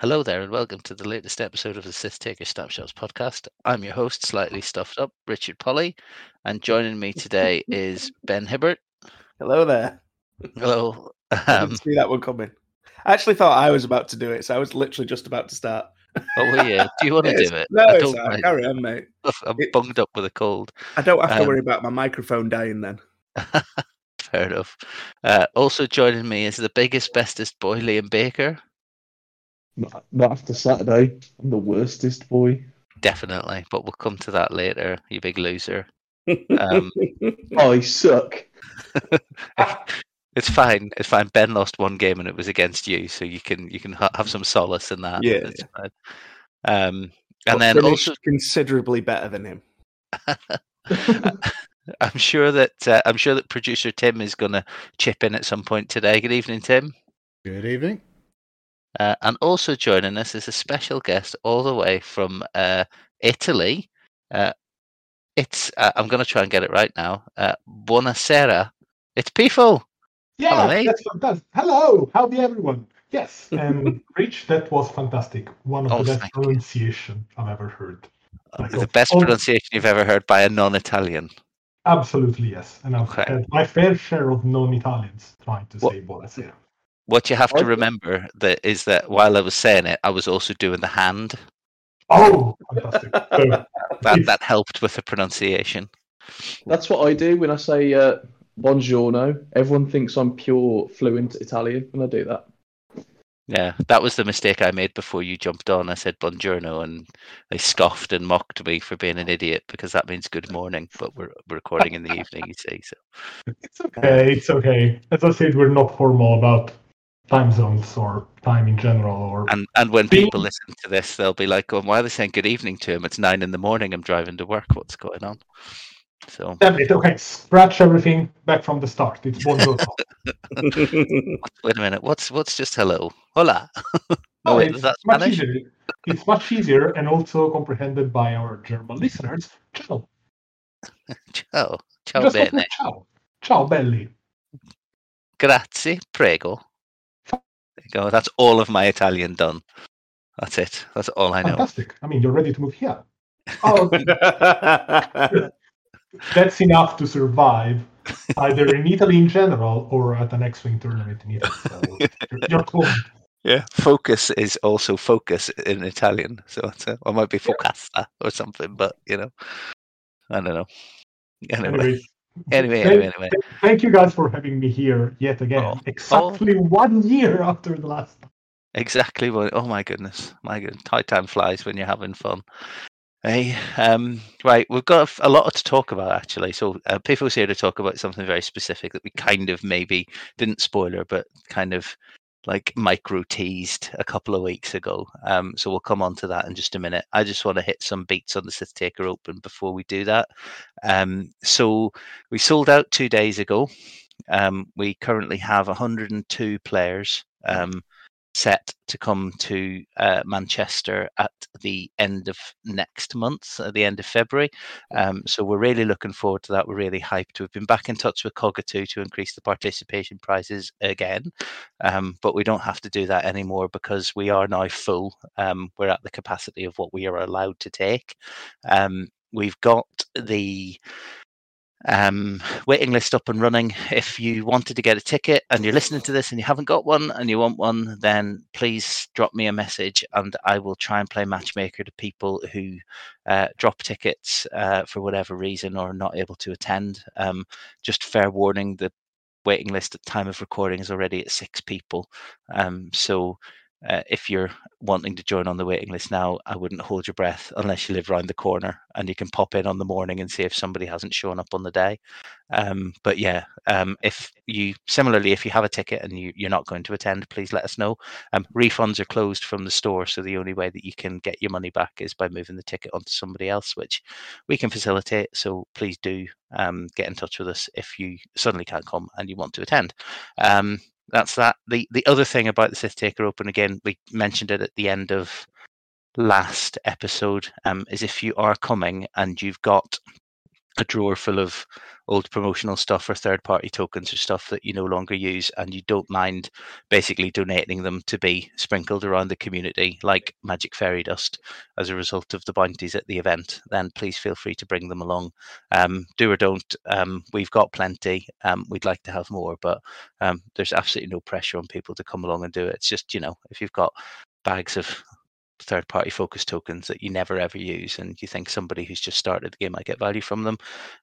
Hello there, and welcome to the latest episode of the Sith Taker Snapshots podcast. I'm your host, slightly stuffed up, Richard Polly, and joining me today is Ben Hibbert. Hello there. Hello. I Um, didn't see that one coming. I actually thought I was about to do it, so I was literally just about to start. oh, well, yeah. Do you want to do it? No, I it's don't all right. mind. carry on, mate. I'm it- bunged up with a cold. I don't have to Um, worry about my microphone dying then. Fair enough. Uh, also joining me is the biggest, bestest boy, Liam Baker. Not, not after Saturday. I'm the worstest boy. Definitely, but we'll come to that later, you big loser. Um, I suck. it's fine. It's fine. Ben lost one game and it was against you, so you can you can ha- have some solace in that. Yeah, It's fine. Um, But and then also, considerably better than him. I'm sure that uh, I'm sure that producer Tim is going to chip in at some point today. Good evening, Tim. Good evening. Uh, and also joining us is a special guest all the way from uh, Italy. Uh, it's uh, I'm going to try and get it right now. Uh, buonasera. It's Pifo. Yeah, Hello, mate. that's fantastic. Hello, howdy everyone. Yes, um, Rich, that was fantastic. One of Oh, the best thank you. pronunciation I've ever heard. Like, The best all- pronunciation you've ever heard by a non-Italian. Absolutely yes, and I've Okay. had my fair share of non-Italians trying to What- say buonasera. What you have to remember that is that while I was saying it, I was also doing the hand. Oh, fantastic! So, That that helped with the pronunciation. That's what I do when I say uh, buongiorno. Everyone thinks I'm pure fluent Italian when I do that. Yeah, that was the mistake I made before you jumped on. I said buongiorno, and they scoffed and mocked me for being an idiot because that means good morning. But we're, we're recording in the evening, you see. So it's okay. It's okay. As I said, we're not formal about time zones or time in general. Or and and when people listen to this, they'll be like, "Oh, why are they saying good evening to him? It's nine in the morning. I'm driving to work. What's going on?" So. Okay, scratch everything back from the start. It's buongiorno. wait a minute. What's what's just hello? Hola. Oh, no, Oh, wait, it's much easier. It's much easier and also comprehended by our German listeners. Ciao. Ciao, ciao Just bene. ciao. Ciao, belli. Grazie, prego. Go. That's all of my Italian done. That's it. That's all I know. Fantastic. I mean, you're ready to move here. Oh, that's enough to survive either in Italy in general or at an X-Wing tournament in Italy. So you're, you're cool. Yeah, focus is also focus in Italian, so or it might be focasta or something. But you know, I don't know. Anyway, Anyways, anyway, thank, anyway, anyway. thank you guys for having me here yet again. Oh. Exactly one year after the last. Exactly what. Oh my goodness, my goodness. How time flies when you're having fun. Hey, um, right, we've got a lot to talk about actually. So, uh, Pifo's here to talk about something very specific that we kind of maybe didn't spoiler, but kind of like micro teased a couple of weeks ago. Um, so we'll come on to that in just a minute. I just want to hit some beats on the Sith Taker Open before we do that. Um, so we sold out two days ago. Um, we currently have 102 players um, set to come to uh, Manchester at the end of next month, at the end of February. Um, so we're really looking forward to that. We're really hyped. We've been back in touch with Cogatoo to increase the participation prizes again, um, but we don't have to do that anymore because we are now full. Um, we're at the capacity of what we are allowed to take. Um, we've got the um, waiting list up and running. If you wanted to get a ticket and you're listening to this and you haven't got one and you want one, then please drop me a message and I will try and play matchmaker to people who uh, drop tickets uh, for whatever reason or are not able to attend. Um, just fair warning: the waiting list at time of recording is already at six people. Um, so. Uh, if you're wanting to join on the waiting list now, I wouldn't hold your breath unless you live around the corner and you can pop in on the morning and see if somebody hasn't shown up on the day. Um, but yeah, um, if you similarly, if you have a ticket and you, you're not going to attend, please let us know. Um, refunds are closed from the store, so the only way that you can get your money back is by moving the ticket onto somebody else, which we can facilitate. So please do um, get in touch with us if you suddenly can't come and you want to attend. That's that. The the other thing about the Sith Taker Open again, we mentioned it at the end of last episode, um, is if you are coming and you've got a drawer full of old promotional stuff or third party tokens or stuff that you no longer use and you don't mind basically donating them to be sprinkled around the community like magic fairy dust as a result of the bounties at the event then please feel free to bring them along. Um, do or don't um, we've got plenty um, we'd like to have more but um, there's absolutely no pressure on people to come along and do it. It's just you know if you've got bags of third party focus tokens that you never ever use and you think somebody who's just started the game might get value from them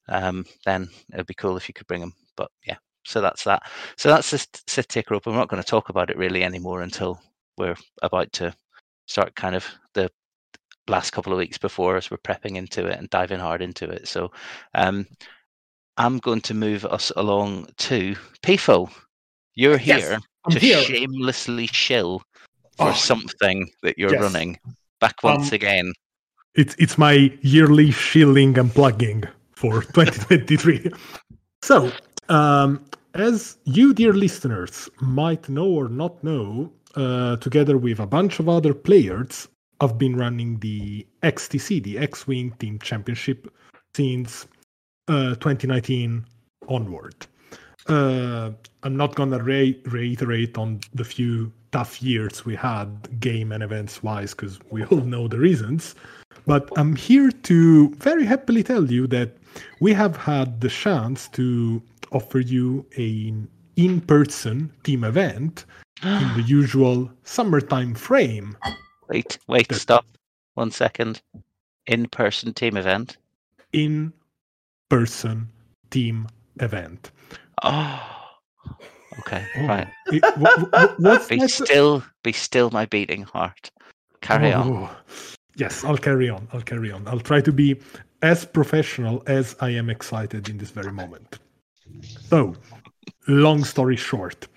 um, then it'd be cool if you could bring them but yeah so that's that. So that's the Sith Taker Open we're not going to talk about it really anymore until we're about to start kind of the last couple of weeks before as we're prepping into it and diving hard into it. So um, i'm going to move us along to pifo you're here I'm to here. shamelessly shill for Oh, something that you're yes. running back once Um, again. It's it's my yearly shilling and plugging for 2023. so, um, as you, dear listeners, might know or not know, uh, together with a bunch of other players, I've been running the XTC, the X-Wing Team Championship, since uh, 2019 onward. Uh, I'm not gonna re- reiterate on the few tough years we had, game and events wise, because we all know the reasons. But I'm here to very happily tell you that we have had the chance to offer you an in person team event in the usual summertime frame. Wait, wait, Good. stop. One second. In-person team event. In person team event. Oh. Okay, Oh, right. it- wha- wha- what's Be still, be still, my beating heart. Carry on. Oh, Yes, I'll carry on. I'll carry on. I'll try to be as professional as I am excited in this very moment. So, long story short,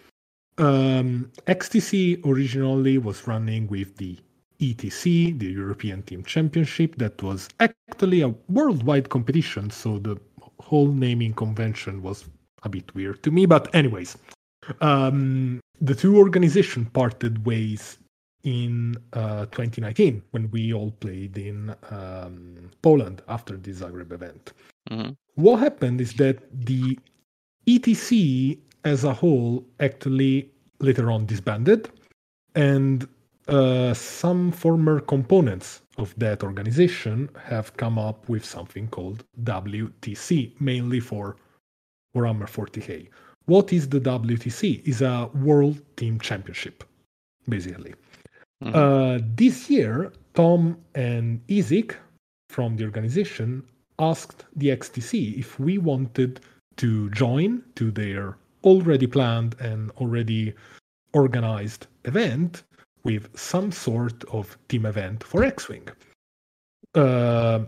um, XTC originally was running with the ETC, the European Team Championship, that was actually a worldwide competition. So the whole naming convention was a bit weird to me. But, anyways, um, the two organizations parted ways in uh, 2019 when we all played in um, Poland after the Zagreb event. Mhm. What happened is that the ETC as a whole actually later on disbanded, and uh, some former components of that organization have come up with something called WTC, mainly for Warhammer 40k. What is the WTC? Is a World Team Championship, basically. Mhm. Uh, this year, Tom and Isaac from the organization asked the XTC if we wanted to join to their already planned and already organized event with some sort of team event for X-Wing. Uh,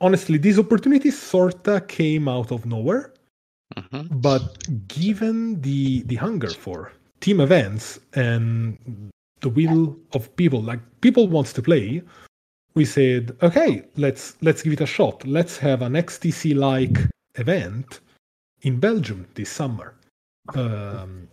honestly, these opportunities sorta came out of nowhere Mhm. but given the the hunger for team events and the will of people like people wants to play we said okay let's let's give it a shot. Let's have an xtc like event in belgium this summer. Um,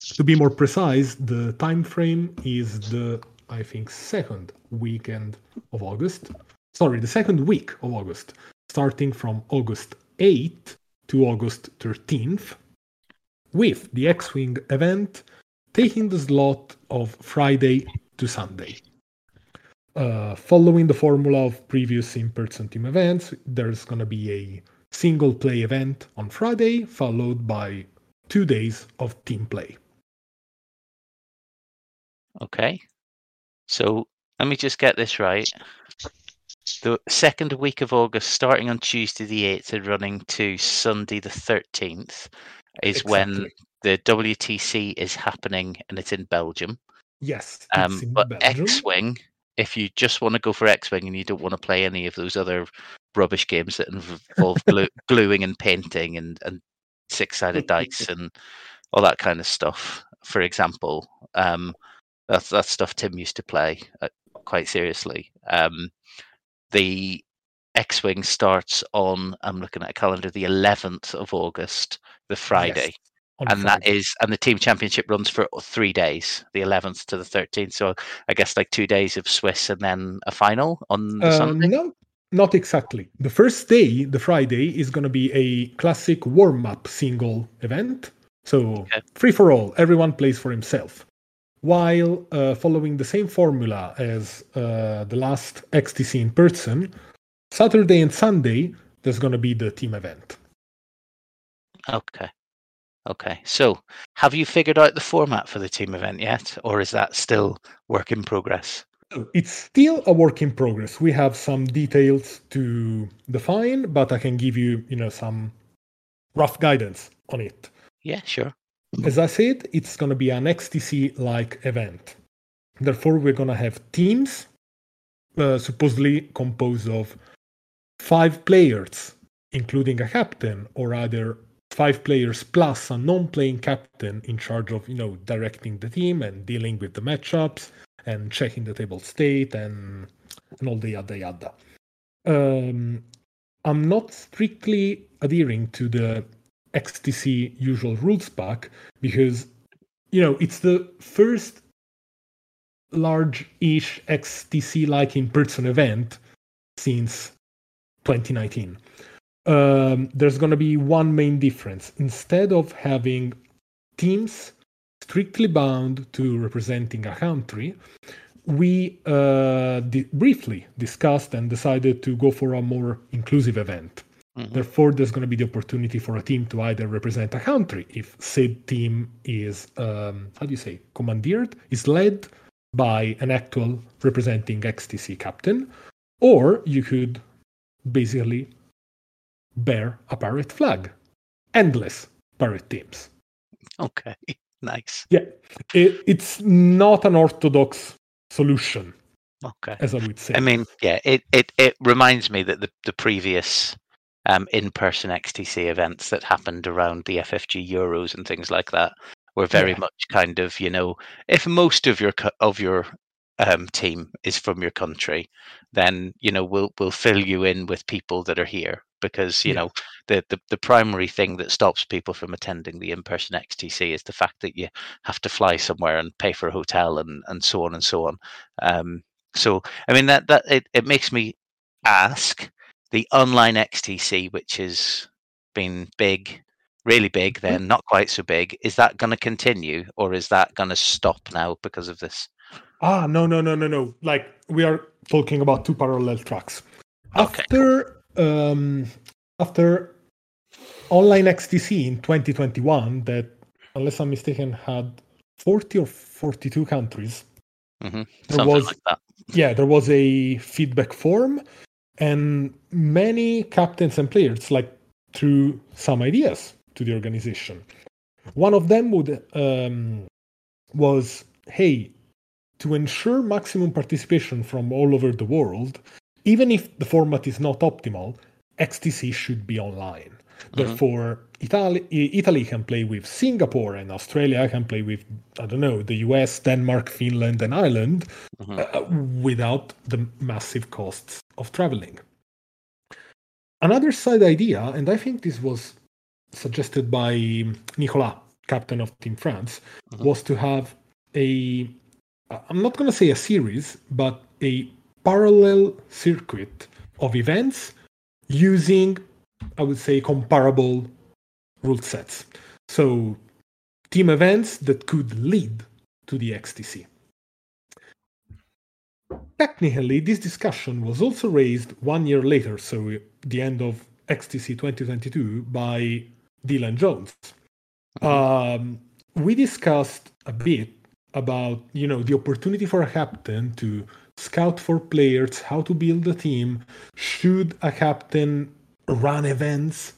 to be more precise the time frame is the i think second weekend of august. Sorry the second week of august starting from august 8th to August 13th, with the X Wing event taking the slot of Friday to Sunday. Uh, following the formula of previous in person team events, there's going to be a single play event on Friday, followed by two days of team play. Okay. So let me just get this right. The second week of August, starting on Tuesday the 8th and running to Sunday the 13th, is when the WTC is happening and it's in Belgium. Yes, Um, but Belgium. X Wing, if you just want to go for X Wing and you don't want to play any of those other rubbish games that involve glue, gluing and painting and, and six sided dice and all that kind of stuff, for example, um, that's, that's stuff Tim used to play uh, quite seriously. Um, the X Wing starts on, I'm looking at a calendar, the 11th of August, the Friday Yes, and that Friday. is and the team championship runs for three days the 11th to the 13th so i guess like two days of swiss and then a final on the Uh, sunday no, not exactly. The first day, the Friday, is going to be a classic warm up single event. So Okay. free for all, everyone plays for himself. While uh, following the same formula as uh, the last XTC in person, Saturday and Sunday, there's going to be the team event. Okay. Okay. So, have you figured out the format for the team event yet, or is that still work in progress? It's still a work in progress. We have some details to define, but I can give you, you know, some rough guidance on it. Yeah, sure. As I said, it's going to be an XTC like event. Therefore, we're going to have teams, uh, supposedly composed of five players, including a captain, or either five players plus a non-playing captain in charge of, you know, directing the team and dealing with the matchups and checking the table state and and all the yada yada. Um, I'm not strictly adhering to the XTC usual rules pack because you know it's the first large-ish XTC-like in-person event since 2019. Um, there's going to be one main difference. Instead of having teams strictly bound to representing a country, we uh, di- briefly discussed and decided to go for a more inclusive event. Mhm. Therefore, there's going to be the opportunity for a team to either represent a country if said team is, um, how do you say, commandeered, is led by an actual representing XTC captain, or you could basically bear a pirate flag. Endless pirate teams. Okay. Nice. Yeah, it, it's not an orthodox solution, Okay. as I would say. I mean, yeah, it, it, it reminds me that the, the previous um, in-person XTC events that happened around the FFG Euros and things like that were very Yeah. much kind of, you know, if most of your of your um, team is from your country, then you know we'll we'll fill you in with people that are here because you Yeah. know the, the the primary thing that stops people from attending the in-person XTC is the fact that you have to fly somewhere and pay for a hotel and and so on and so on. Um, so I mean that that it, it makes me ask the online XTC, which has been big, really big, then not quite so big. Is that going to continue, or is that going to stop now because of this? Ah, no, no, no, no, no. Like we are talking about two parallel tracks. Okay, After um, after online XTC in 2021, that unless I'm mistaken had 40 or 42 countries. hmm There Something was like that. yeah, there was a feedback form, and many captains and players like threw some ideas to the organization. One of them would um, was, hey, to ensure maximum participation from all over the world, even if the format is not optimal, XTC should be online. Therefore, Italy, Italy can play with Singapore, and Australia can play with I don't know the US, Denmark, Finland, and Ireland Mhm. uh, without the massive costs of traveling. Another side idea, and I think this was suggested by Nicolas, captain of Team France, Mhm. was to have a, I'm not going to say a series, but a parallel circuit of events using, I would say, comparable rule sets. So, team events that could lead to the XTC. Technically, this discussion was also raised one year later, so the end of XTC 2022, by Dylan Jones. Um, we discussed a bit about you know the opportunity for a captain to scout for players, how to build a team. Should a captain run events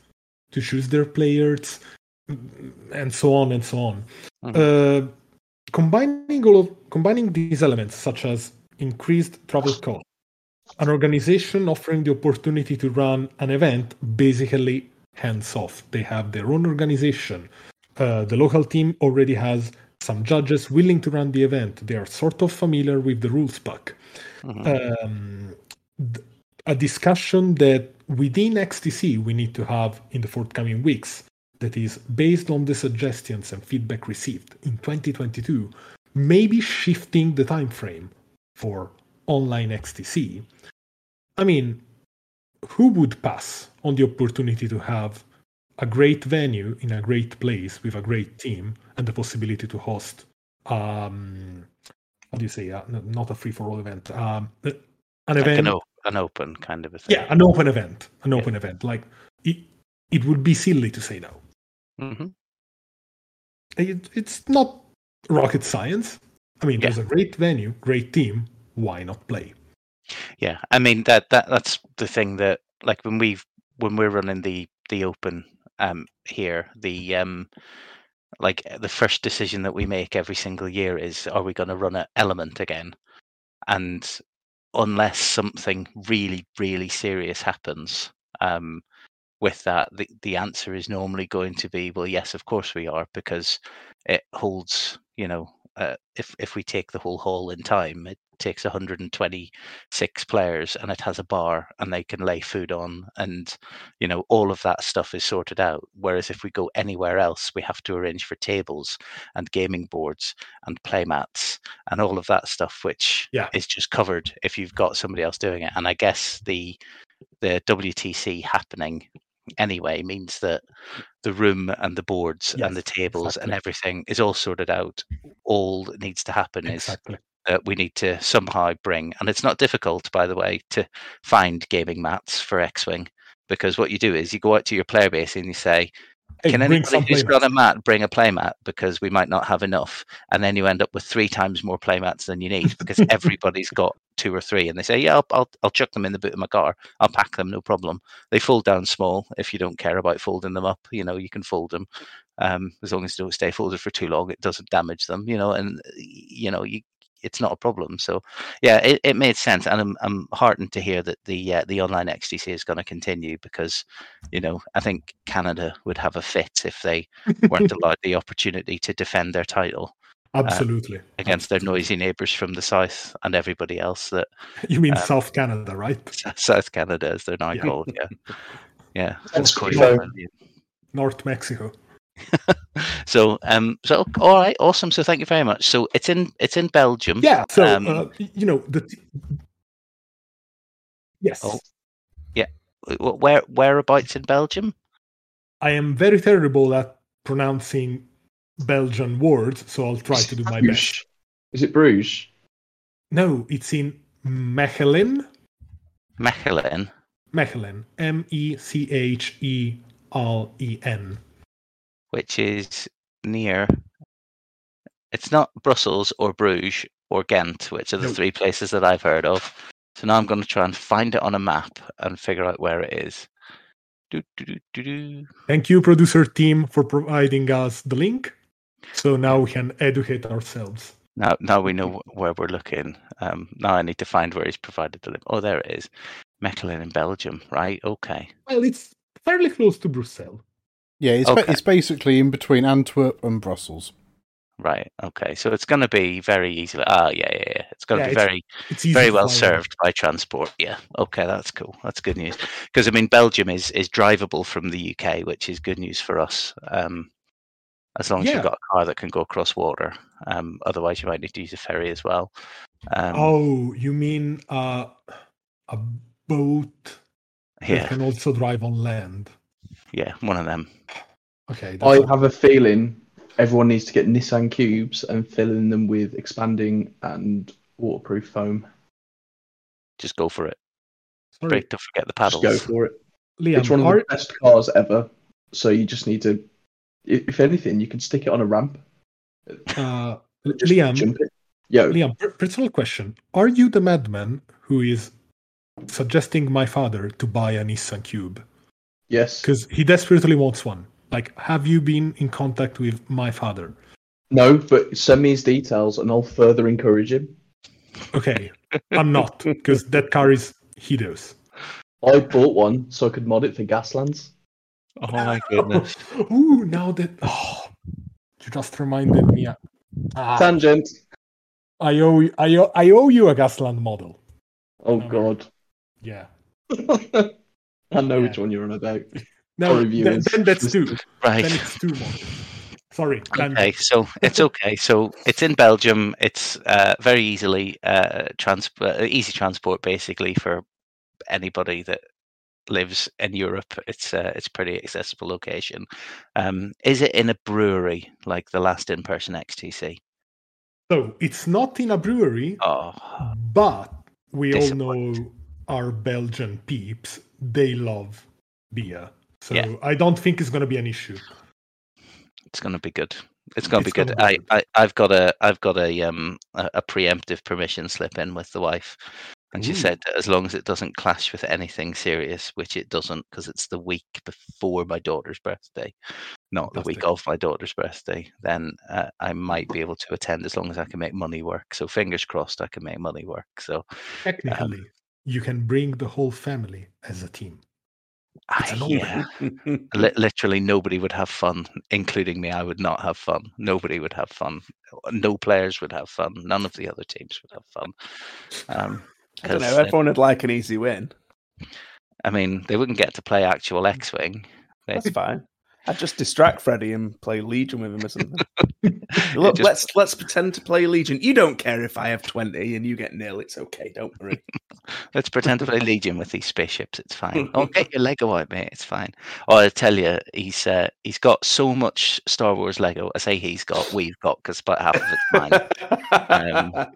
to choose their players, and so on and so on. Uh, combining all of combining these elements, such as increased travel cost, an organization offering the opportunity to run an event basically hands off. They have their own organization. Uh, the local team already has some judges willing to run the event. They are sort of familiar with the rules pack. Um, th- a discussion that within XTC we need to have in the forthcoming weeks that is based on the suggestions and feedback received in 2022 maybe shifting the time frame for online XTC. I mean, who would pass on the opportunity to have a great venue in a great place with a great team and the possibility to host um how do you say uh, not a free for all event um an event an, open kind of a thing. yeah an open event an Yeah. open event. Like it, it would be silly to say no. Hmm it, it's not rocket science. I mean Yeah. there's a great venue great team. Why not play? Yeah, I mean that that that's the thing that like when we when we're running the the open um here the um like the first decision that we make every single year is are we going to run an element again? And unless something really really serious happens um with that the, the answer is normally going to be well yes of course we are because it holds you know uh, if if we take the whole hall in time it takes 126 players and it has a bar and they can lay food on and you know all of that stuff is sorted out. Whereas if we go anywhere else we have to arrange for tables and gaming boards and play mats and all of that stuff which Yeah. is just covered if you've got somebody else doing it. And i guess the the wtc happening anyway means that the room and the boards and the Yes, tables and everything is all sorted out. All that needs to happen is exactly that we need to somehow bring, and it's not difficult, by the way, to find gaming mats for X Wing because what you do is you go out to your player base and you say, hey, Can anybody who's got a mat bring a playmat because we might not have enough? And then you end up with three times more playmats than you need because everybody's got two or three, and they say, "Yeah, I'll, I'll I'll chuck them in the boot of my car. I'll pack them, no problem." They fold down small. If you don't care about folding them up, you know you can fold them um, as long as they don't stay folded for too long. It doesn't damage them, you know, and you know you. It's not a problem. So, yeah, it, it made sense, and I'm I'm heartened to hear that the uh, the online XTC is going to continue because, you know, I think Canada would have a fit if they weren't allowed the opportunity to defend their title absolutely against their noisy neighbours from the south and everybody else that you mean um, south canada right South Canada, as they're now Yeah. called. Yeah, yeah. That's cool. north mexico So, um, so all right, awesome. So, thank you very much. So, it's in it's in Belgium. yeah so Um, uh, you know the t- yes Oh. Wh- Where whereabouts in Belgium? i am very terrible at pronouncing belgian words so i'll try to do my best Is it Bruges? no it's in mechelen Mechelen. mechelen E m-e-c-h-e-l-e-n which is near. It's not Brussels or Bruges or Ghent, which are the three places that I've heard of. So now I'm going to try and find it on a map and figure out where it is. Do, do, do, do, do. thank you producer team for providing us the link so now we can educate ourselves Now, now we know where we're looking. Um, now I need to find where he's provided the link. Oh, there it is. Mechelen in Belgium. Right. Okay. well it's fairly close to brussels Yeah, it's, ba- it's basically in between Antwerp and Brussels. Right. Okay. So it's going to be very easily. Ah, yeah, yeah, yeah. It's going to be it's very it's very well find. served by transport. Yeah. Okay, that's cool. That's good news. Because I mean, Belgium is is drivable from the UK, which is good news for us. Um, as long as Yeah. you've got a car that can go across water. Um, otherwise, you might need to use a ferry as well. Um, oh you mean uh, a boat that yeah, can also drive on land yeah, one of them. okay I have a feeling everyone needs to get Nissan cubes and filling them with expanding and waterproof foam. Just go for it. sorry Break, don't forget the Just paddles. go for it. liam It's one of the best cars ever. So you just need to, if anything, you can stick it on a ramp. uh, liam jump it. Yo, Liam, personal question. Are you the madman who is suggesting my father to buy a Nissan Cube? Yes. Because he desperately wants one. Like, have you been in contact with my father? No, but send me his details and I'll further encourage him. Okay, I'm not, because that car is hideous. I bought one so I could mod it for Gaslands. Oh my goodness. Ooh, now that. Oh, you just reminded me. Ah, Tangent. I, owe, you- I, owe, I owe you a Gasland model. Oh Okay. god. Yeah. I know Yeah. which one you're on about. No, Sorry, then, viewers. then that's two. Then it's two more. Sorry. tangent. Okay, so it's okay. So it's in Belgium. It's uh, very easily uh, trans- uh, easy transport, basically, for anybody that lives in Europe, it's uh, it's a pretty accessible location. Um, is it in a brewery like the last in-person XTC? So it's not in a brewery, Oh, but we all know our Belgian peeps, they love beer. So Yeah. I don't think it's going to be an issue. it's going to be good. It's going to It's be good. I, I, I've got a, I've got a, um, a, a preemptive permission slip in with the wife, and she said as long as it doesn't clash with anything serious, which it doesn't, because it's the week before my daughter's birthday, not the week of my daughter's birthday, then uh, I might be able to attend as long as I can make money work. So fingers crossed, I can make money work. So Technically, you can bring the whole family as a team. It's I, a no-brainer. yeah, literally nobody would have fun, including me. I would not have fun. Nobody would have fun. No players would have fun. None of the other teams would have fun. Um, I don't know. Everyone would like an easy win. I mean, they wouldn't get to play actual X-wing. That's fine. I'd just distract Freddy and play Legion with him or something. Look, just- let's let's pretend to play Legion. You don't care if I have twenty and you get nil. It's okay. Don't worry. Let's pretend to play Legion with these spaceships. It's fine. Oh, get your Lego out, mate. It's fine. Oh, I tell you, he's uh, he's got so much Star Wars Lego. I say he's got, we've got, because about half of it's mine. Um,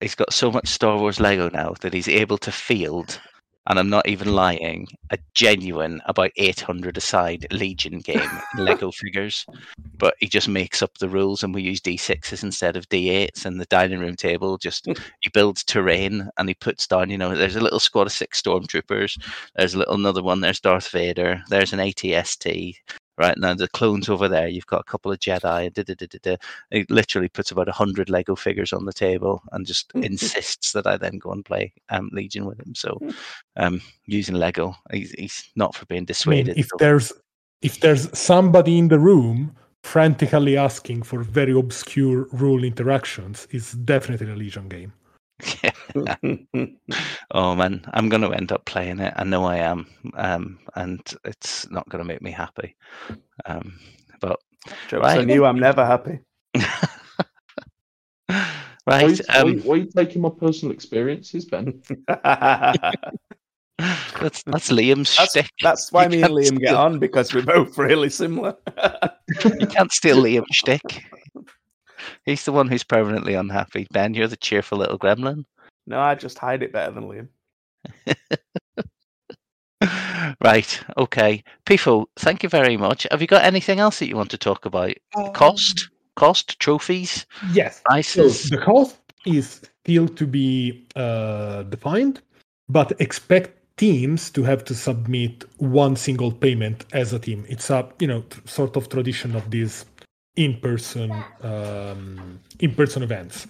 he's got so much Star Wars Lego now that he's able to field, and I'm not even lying, a genuine about 800 aside Legion game Lego figures. But he just makes up the rules, and we use D6s instead of D8s. And the dining room table just hmm. he builds terrain, and he puts down. You know, there's a little squad of six stormtroopers. There's a little another one. There's Darth Vader. There's an ATST. Right now, the clones over there. You've got a couple of Jedi. Da, da, da, da, da. He literally puts about a hundred Lego figures on the table and just insists that I then go and play um, Legion with him. So, um, using Lego, he's, he's not for being I mean, dissuaded. if so- there's if there's somebody in the room frantically asking for very obscure rule interactions, it's definitely a Legion game. oh man, I'm going to end up playing it. I know I am, um, and it's not going to make me happy. Um, but Jokes Right. on you. I'm never happy. Why, are right, you, why, um, why are you taking my personal experiences, Ben? that's that's Liam's That's, shtick. that's why You me and Liam get steal- on because we're both really similar. You can't steal Liam's shtick. He's the one who's permanently unhappy. Ben, you're the cheerful little gremlin. no, I just hide it better than Liam. right. Okay. People, thank you very much. Have you got anything else that you want to talk about? Cost, cost, trophies, Yes. So the cost is still to be uh, defined, but expect teams to have to submit one single payment as a team. It's a you know sort of tradition of these in-person um, in-person events.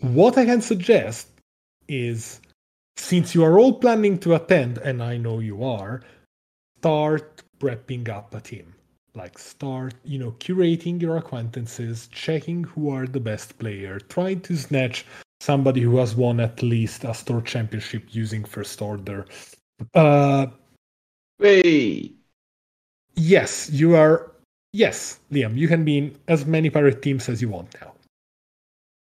What I can suggest is, since you are all planning to attend, and I know you are, start prepping up a team. Like start you know curating your acquaintances checking who are the best player trying to snatch somebody who has won at least a store championship using first order. Uh Hey, yes you are yes liam you can be in as many pirate teams as you want now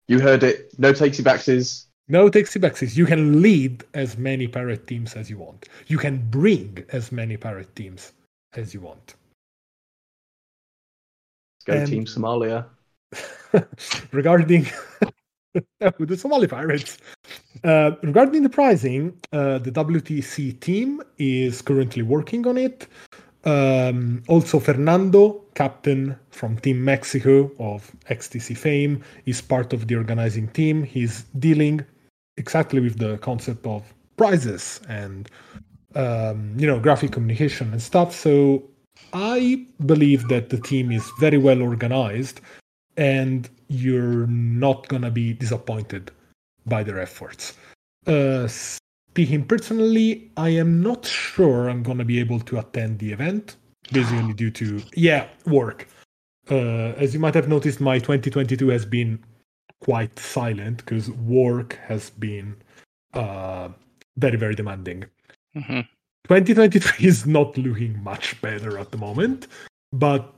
you heard it. No takesy backsies. no takesy backsies you can lead as many pirate teams as you want you can bring as many pirate teams as you want Go And- Team Somalia. regarding the Somali Pirates. Uh, regarding the pricing, uh, the WTC team is currently working on it. Um, also, Fernando, captain from Team Mexico of XTC fame, is part of the organizing team. He's dealing exactly with the concept of prizes and um, you know graphic communication and stuff. So I believe that the team is very well organized and you're not gonna be disappointed by their efforts. Uh, speaking personally, I am not sure I'm gonna be able to attend the event, basically due to yeah work. Uh, as you might have noticed, my 2022 has been quite silent because work has been uh, very very demanding. Mhm. 2023 is not looking much better at the moment, but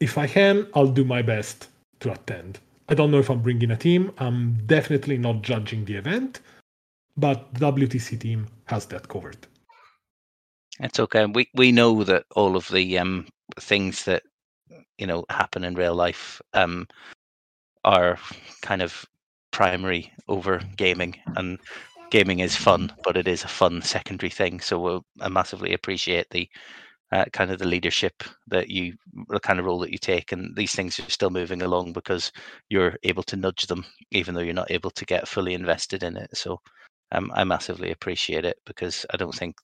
if I can, I'll do my best to attend. I don't know if I'm bringing a team. I'm definitely not judging the event, but the WTC team has that covered. It's okay. We we know that all of the um things that you know happen in real life um are kind of primary over gaming and gaming is fun but it is a fun secondary thing so we'll, i massively appreciate the uh, kind of the leadership that you the kind of role that you take and these things are still moving along because you're able to nudge them even though you're not able to get fully invested in it so um, i massively appreciate it because i don't think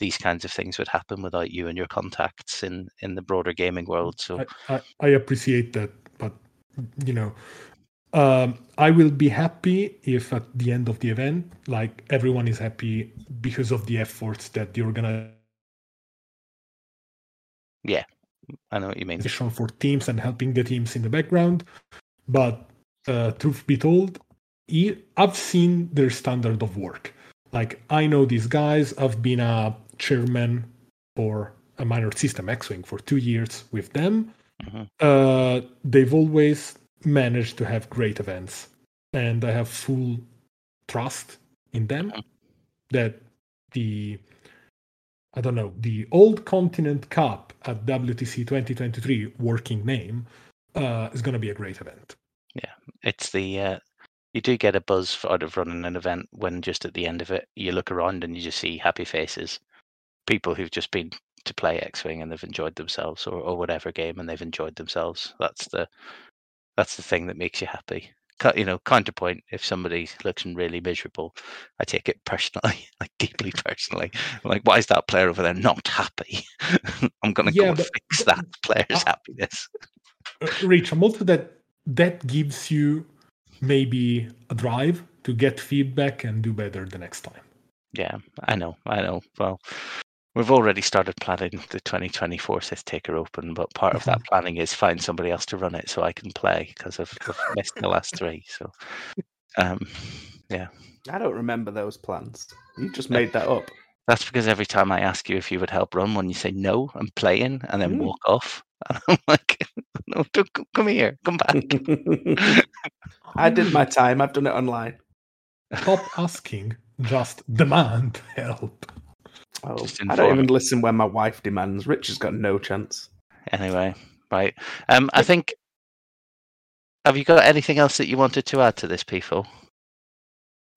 these kinds of things would happen without you and your contacts in in the broader gaming world so I, I, I appreciate that, but you know, um, I will be happy if at the end of the event, like everyone is happy because of the efforts that the organization Yeah, i know what you mean for teams and helping the teams in the background. But uh, truth be told, I've seen their standard of work. Like I know these guys. I've been a chairman for a minor system X-wing for two years with them. Mhm. Uh, they've always managed to have great events, and I have full trust in them that the I don't know the Old Continent Cup at WTC 2023 working name uh, is going to be a great event. Yeah, it's the uh, you do get a buzz out of running an event when just at the end of it you look around and you just see happy faces people who've just been to play x-wing and they've enjoyed themselves or, or whatever game and they've enjoyed themselves. That's the that's the thing that makes you happy. You know counterpoint if somebody looks really miserable i take it personally like deeply personally. Like why is that player over there not happy? I'm gonna Yeah, go but- fix that player's uh, happiness Rich, I'm also that that gives you maybe a drive to get feedback and do better the next time. Yeah, I know, I know. Well, we've already started planning the 2024 Sith Taker Open, but part of that planning is find somebody else to run it so I can play because I've, I've missed the last three. So, um, yeah. I don't remember those plans. You just made that up. that's because every time I ask you if you would help run one, you say no, I'm playing, and then Mm. walk off. And I'm like, no, don't, come here, come back. I did my time. I've done it online. Stop asking, just demand help. Oh, Just I don't even listen when my wife demands. Rich has got no chance. Anyway, right. Um, I think. Have you got anything else that you wanted to add to this, people?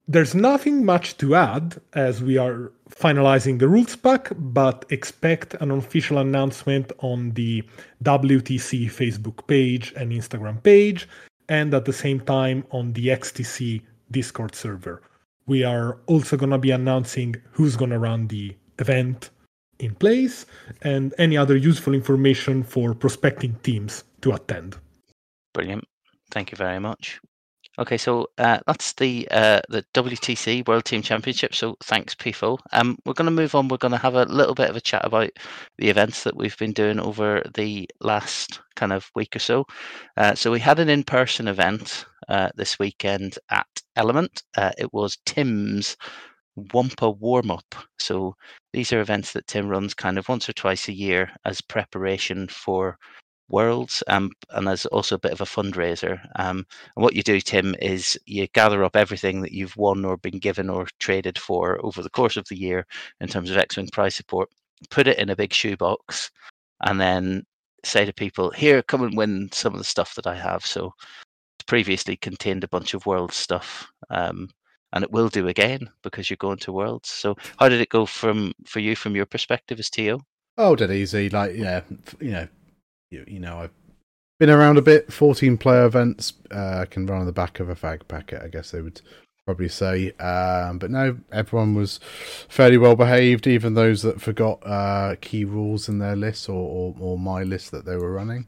There's nothing much to add as we are finalizing the rules pack, but expect an official announcement on the WTC Facebook page and Instagram page, and at the same time on the XTC Discord server. We are also going to be announcing who's going to run the event in place and any other useful information for prospecting teams to attend. Brilliant. Thank you very much. Okay, so uh, that's the uh, the WTC World Team Championship. So thanks, PIFO. Um, we're going to move on. We're going to have a little bit of a chat about the events that we've been doing over the last kind of week or so. Uh, so we had an in-person event uh, this weekend at Element. Uh, it was Tim's Wampa warm up. So these are events that Tim runs kind of once or twice a year as preparation for Worlds um, and as also a bit of a fundraiser. Um, and what you do, Tim, is you gather up everything that you've won or been given or traded for over the course of the year in terms of X Wing prize support, put it in a big shoebox, and then say to people, Here, come and win some of the stuff that I have. So previously contained a bunch of World stuff. Um, and it will do again because you're going to Worlds. So, how did it go from for you from your perspective as TO? Oh, dead easy. Like, yeah, you know, you, you know, I've been around a bit. Fourteen player events uh, can run on the back of a fag packet. I guess they would probably say. Um, but no, everyone was fairly well behaved. Even those that forgot uh, key rules in their list or, or, or my list that they were running.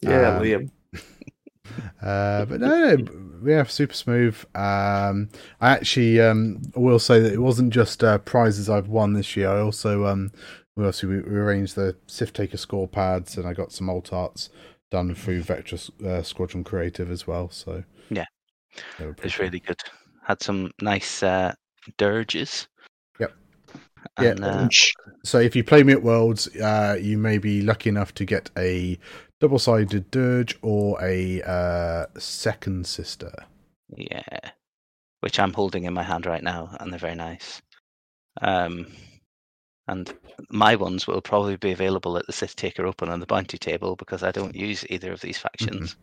Yeah, Um, Liam. Uh, but no, yeah, super smooth. Um, I actually um, will say that it wasn't just uh, prizes I've won this year. I also um, we also we, we arranged the Sith Taker score pads, and I got some alt arts done through Vector uh, Squadron Creative as well. So Yeah. It's really good. Had some nice uh, dirges. Yeah. Uh, So if you play me at Worlds, uh, you may be lucky enough to get a double-sided dirge or a uh, second sister. yeah, which I'm holding in my hand right now, and they're very nice. Um, and my ones will probably be available at the Sith Taker Open on the bounty table because I don't use either of these factions.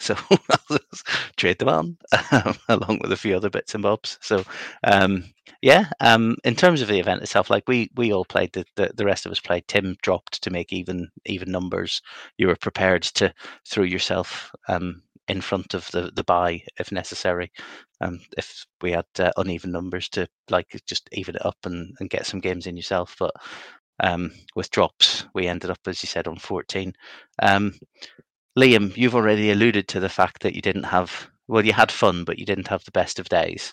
So I'll just trade them on um, along with a few other bits and bobs. So um, yeah, um, in terms of the event itself, like we we all played the, the the rest of us played. Tim dropped to make even even numbers. You were prepared to throw yourself um, in front of the the buy if necessary. Um, if we had uh, uneven numbers to like just even it up and, and get some games in yourself, but um, with drops we ended up as you said on 14 um, liam you've already alluded to the fact that you didn't have well you had fun but you didn't have the best of days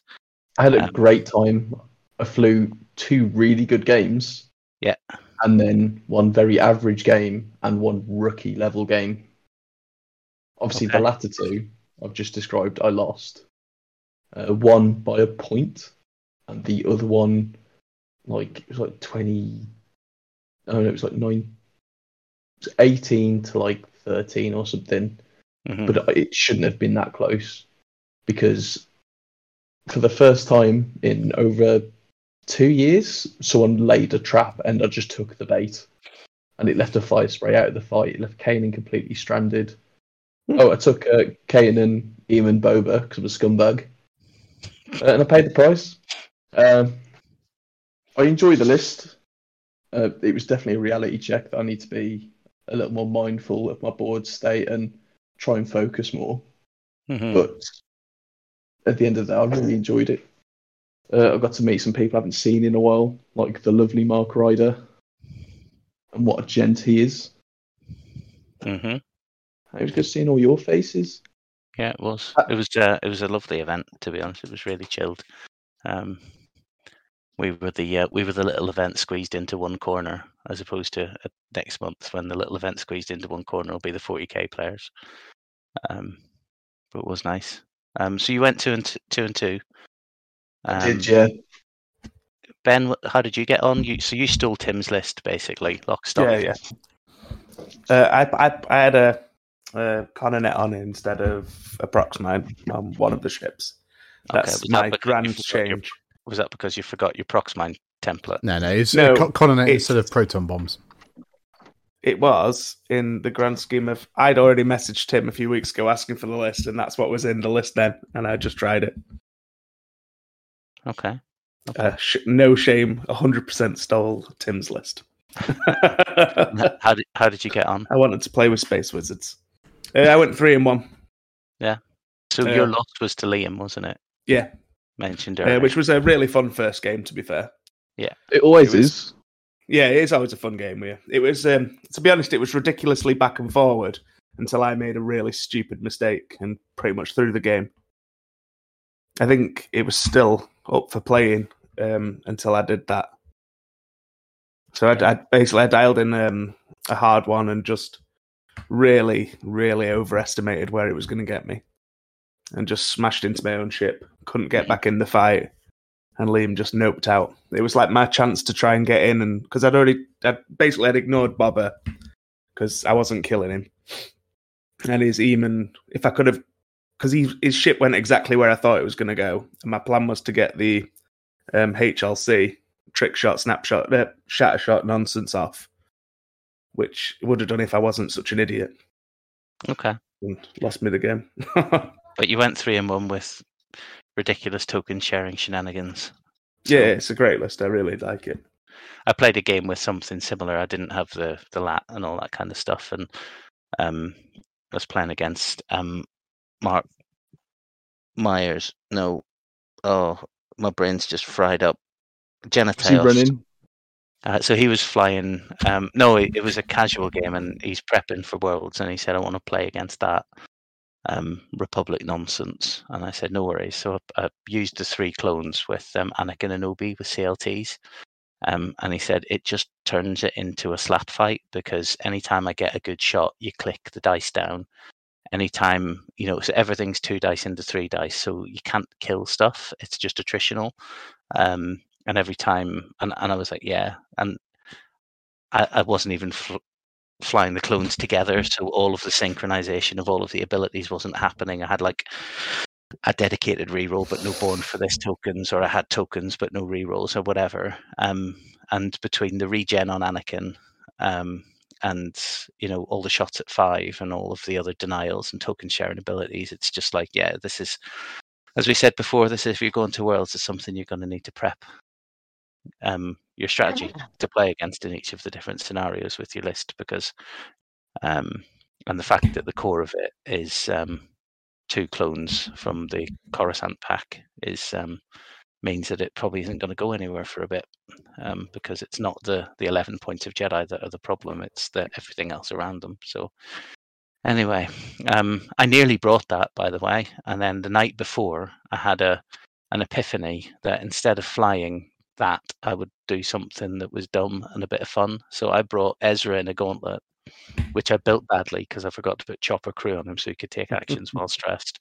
I had a Um, great time. I flew two really good games. Yeah. And then one very average game and one rookie level game. Obviously, the latter two I've just described, I lost. Uh, one by a point, and the other one, like it was like twenty. I don't know, it was like nine. It was eighteen to like thirteen or something Mhm. but it shouldn't have been that close because for the first time in over two years, someone laid a trap and I just took the bait. And it left a fire spray out of the fight. It left Kanan completely stranded. Oh, I took uh, Kanan, Emon, Boba because I'm a scumbag. Uh, and I paid the price. Um, I enjoy the list. Uh, it was definitely a reality check that I need to be a little more mindful of my board state and try and focus more. Mhm. But at the end of the day, I really enjoyed it. Uh, I got to meet some people I haven't seen in a while, like the lovely Mark Ryder, and what a gent he is. Mhm. It was good seeing all your faces. Yeah, it was. Uh, It was. Uh, it was a lovely event, to be honest. It was really chilled. Um, we were the uh, we were the little event squeezed into one corner, as opposed to uh, next month when the little event squeezed into one corner will be the 40k players. Um, but it was nice. Um, so you went two and t- two and two. Um, Did you? Ben? How did you get on? You so you stole Tim's list basically, lock stock. Yeah, yeah. Uh, I, I I had a, a Conner Net on instead of a Proxmine on one of the ships. That's was that my because you grand forgot your- change. Was that because you forgot your Proxmine template? No, no, it's No, uh, co- Conner Net instead of proton bombs. It was in the grand scheme of I'd already messaged Tim a few weeks ago asking for the list, and that's what was in the list then, and I just tried it. Okay. Uh, sh- no shame, hundred percent stole Tim's list. How did how did you get on? I wanted to play with Space Wizards. Uh, I went three and one. Yeah. So Uh, your loss was to Liam, wasn't it? Yeah, Mentioned uh, earlier. which was a really fun first game. To be fair, Yeah. It always It was- is. yeah, it is always a fun game. Yeah, it was. Um, to be honest, it was ridiculously back and forward until I made a really stupid mistake and pretty much threw the game. I think it was still up for playing um, until I did that. So I, I basically I dialed in um, a hard one and just really, really overestimated where it was going to get me, and just smashed into my own ship. Couldn't get back in the fight, and Liam just noped out. It was like my chance to try and get in, and because I'd already, I basically had ignored Bobber because I wasn't killing him, and his Emon. If I could have, because his ship went exactly where I thought it was going to go, and my plan was to get the um, HLC trick shot, snapshot, uh, shatter shot nonsense off, which would have done if I wasn't such an idiot okay. and lost me the game. But you went three and one with ridiculous token sharing shenanigans. So yeah, it's a great list. I really like it. I played a game with something similar. I didn't have the the lat and all that kind of stuff, and um, I was playing against um, Mark Myers. No, oh, my brain's just fried up. Was he Genitails. running? Uh, so he was flying. Um, no, it, it was a casual game, and he's prepping for Worlds, and he said, "I want to play against that um, Republic nonsense." And I said, "No worries." So I, I used the three clones with um, Anakin and Obi with CLTs, um, and he said it just turns it into a slap fight because anytime I get a good shot, you click the dice down. Anytime you know, so everything's two dice into three dice, so you can't kill stuff. It's just attritional. Um, and every time, and, and I was like, yeah, and I, I wasn't even fl- flying the clones together, so all of the synchronization of all of the abilities wasn't happening. I had like a dedicated reroll, but no born for this tokens, or I had tokens but no rerolls or whatever. Um, and between the regen on Anakin um, and you know all the shots at five and all of the other denials and token sharing abilities, it's just like yeah, this is as we said before. This is if you're going to worlds, is something you're going to need to prep um, your strategy to play against in each of the different scenarios with your list because um, and the fact that the core of it is um, two clones from the Coruscant pack is um, means that it probably isn't going to go anywhere for a bit um, because it's not the the 11 points of Jedi that are the problem it's the everything else around them. So anyway um, I nearly brought that by the way and then the night before I had a an epiphany that instead of flying that I would do something that was dumb and a bit of fun so I brought Ezra in a gauntlet which I built badly because I forgot to put chopper crew on him so he could take actions while stressed.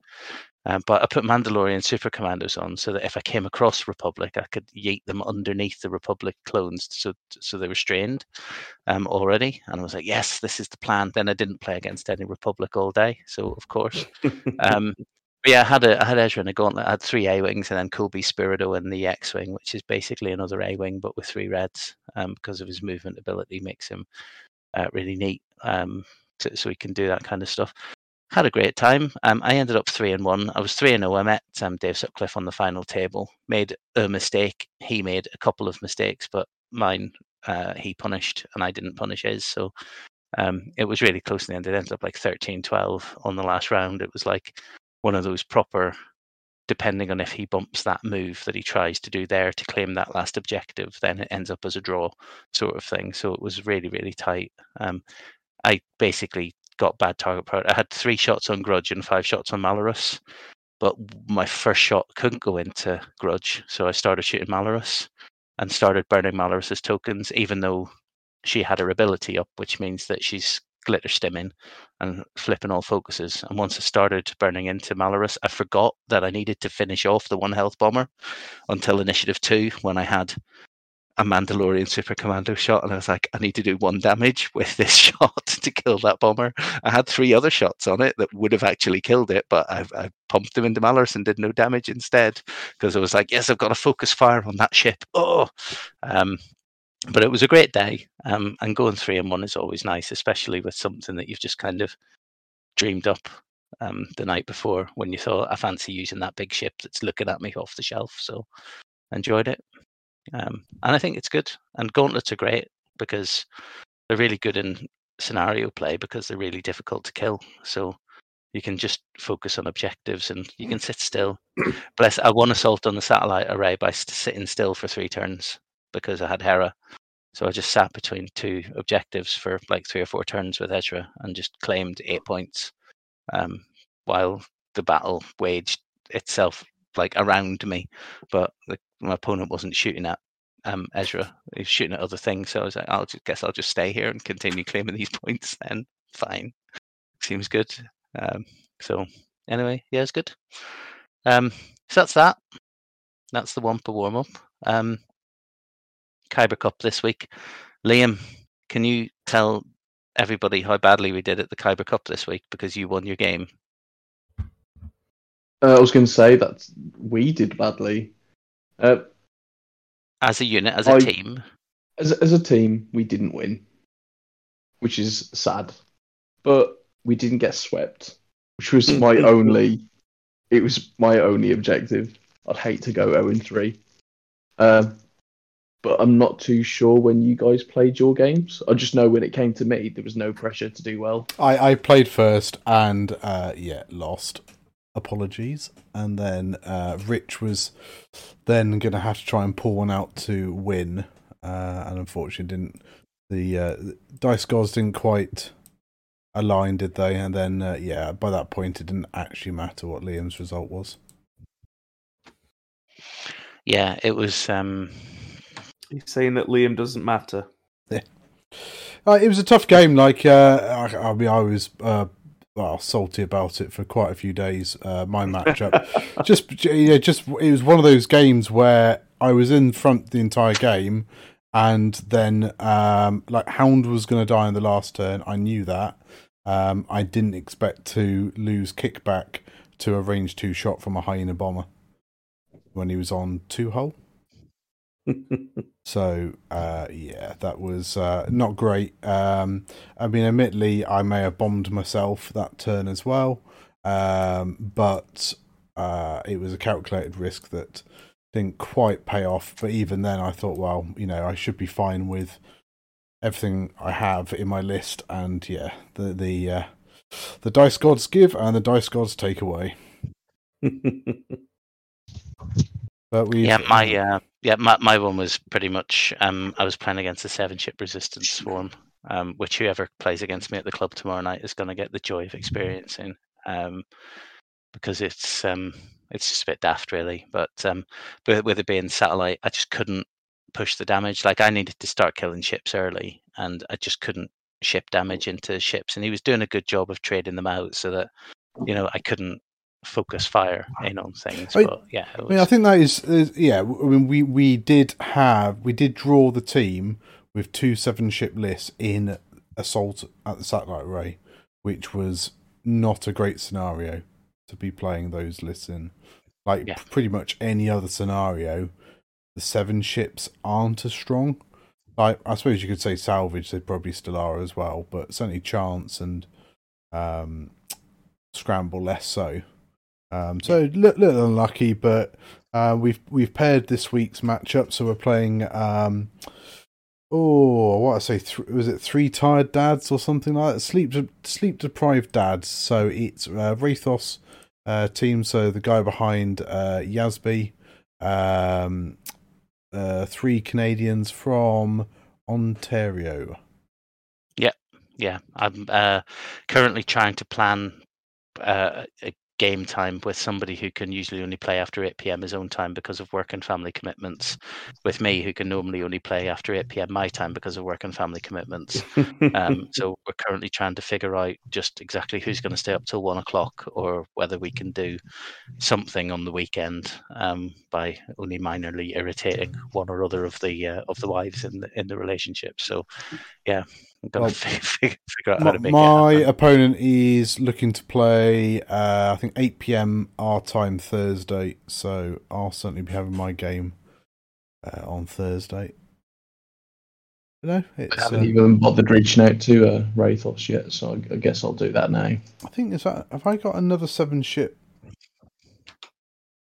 Um, but I put Mandalorian super commandos on so that if I came across Republic, I could yeet them underneath the Republic clones, so so they were strained um, already. And I was like, yes, this is the plan. Then I didn't play against any Republic all day, so of course. um, yeah, I had a I had Ezra in a gauntlet. I had three A wings and then Kullbee Sperado in the X wing, which is basically another A wing but with three reds um, because of his movement ability makes him uh, really neat. Um, so, so we can do that kind of stuff. Had a great time. Um, I ended up three and one. I was three and zero. I met um, Dave Sutcliffe on the final table. Made a mistake. He made a couple of mistakes, but mine uh, he punished, and I didn't punish his. So um, it was really close in the end. It ended up like 13-12 on the last round. It was like one of those proper depending on if he bumps that move that he tries to do there to claim that last objective, then it ends up as a draw sort of thing. So it was really, really tight. Um, I basically got bad target prowess. I had three shots on Grudge and five shots on Malarus, but my first shot couldn't go into Grudge, so I started shooting Malarus and started burning Malarus's tokens, even though she had her ability up, which means that she's glitter stimming and flipping all focuses. And once I started burning into Malarus, I forgot that I needed to finish off the one health bomber until initiative two when I had a Mandalorian super commando shot, and I was like, I need to do one damage with this shot to kill that bomber. I had three other shots on it that would have actually killed it, but I, I pumped them into Malarus and did no damage instead because I was like, yes, I've got to focus fire on that ship. Oh, um, but it was a great day. Um, and going three and one is always nice, especially with something that you've just kind of dreamed up um, the night before when you thought, I fancy using that big ship that's looking at me off the shelf. So enjoyed it. Um, and I think it's good. And gauntlets are great because they're really good in scenario play because they're really difficult to kill. So you can just focus on objectives and you can sit still. Bless, I won assault on the satellite array by sitting still for three turns because I had Hera. So I just sat between two objectives for like three or four turns with Ezra and just claimed eight points um, while the battle waged itself like around me. But the, my opponent wasn't shooting at um, Ezra; he was shooting at other things. So I was like, I'll just guess I'll just stay here and continue claiming these points. Then fine, seems good. Um, so anyway, yeah, it's good. Um, so that's that. That's the Wampa warm up. Um, Kyber Cup this week. Liam, can you tell everybody how badly we did at the Kyber Cup this week because you won your game? Uh, I was going to say that we did badly. Uh, as a unit, as a I- team. as as a team, we didn't win, which is sad. But we didn't get swept, which was my only. It was my only objective. I'd hate to go zero and three. Um, but I'm not too sure when you guys played your games. I just know when it came to me, there was no pressure to do well. I, I played first and uh, yeah, lost. Apologies. And then uh, Rich was then going to have to try and pull one out to win, uh, and unfortunately didn't. The uh, dice gods didn't quite align, did they? And then uh, yeah, by that point, it didn't actually matter what Liam's result was. Yeah, it was. Um, He's saying that Liam doesn't matter. Uh, it was a tough game. Like uh, I, I mean, I was uh, well salty about it for quite a few days. Uh, my matchup, just yeah, just it was one of those games where I was in front the entire game, and then um, like Hound was going to die in the last turn. I knew that. Um, I didn't expect to lose kickback to a range two shot from a hyena bomber when he was on two hull. So uh, yeah, that was uh, not great. Um, I mean, admittedly, I may have bombed myself that turn as well, um, but uh, it was a calculated risk that didn't quite pay off. But even then, I thought, well, you know, I should be fine with everything I have in my list, and yeah, the the uh, the dice gods give and the dice gods take away. But we Yeah, my uh, yeah, my, my one was pretty much. Um, I was playing against a seven ship resistance swarm, um, which whoever plays against me at the club tomorrow night is going to get the joy of experiencing. Um, because it's um, it's just a bit daft, really. But um, with, with it being satellite, I just couldn't push the damage. Like I needed to start killing ships early, and I just couldn't ship damage into ships. And he was doing a good job of trading them out, so that you know I couldn't focus fire in on things. I- but yeah, it I mean, I think that is, is yeah. I mean, we we did have we did draw the team with two seven ship lists in assault at the satellite array, which was not a great scenario to be playing those lists in. Like Yeah. pretty much any other scenario, the seven ships aren't as strong. Like I suppose you could say salvage, they probably still are as well, but certainly chance and um, scramble less so. Um, so a li- little unlucky, but uh, we've we've paired this week's matchup, so we're playing. Um, oh, what I say? Th- was it three tired dads or something like that? Sleep de- sleep deprived dads. So it's uh, Rathos uh, team. So the guy behind uh, Yasby, um, uh, three Canadians from Ontario. yeah, yeah. I'm uh, currently trying to plan uh, a game time with somebody who can usually only play after 8 p.m. his own time because of work and family commitments, with me who can normally only play after 8 p.m. my time because of work and family commitments. Um, so we're currently trying to figure out just exactly who's going to stay up till one o'clock, or whether we can do something on the weekend um, by only minorly irritating one or other of the uh, of the wives in the in the relationship. So, yeah, Well, fi- figure, figure out how My, to make my it happen. opponent is looking to play, uh, I think, 8 p.m. our time Thursday, so I'll certainly be having my game uh, on Thursday. But no, I haven't Uh, even bothered reaching out to uh, Rathos yet, so I, I guess I'll do that now. I think is that. Have I got another seven ship?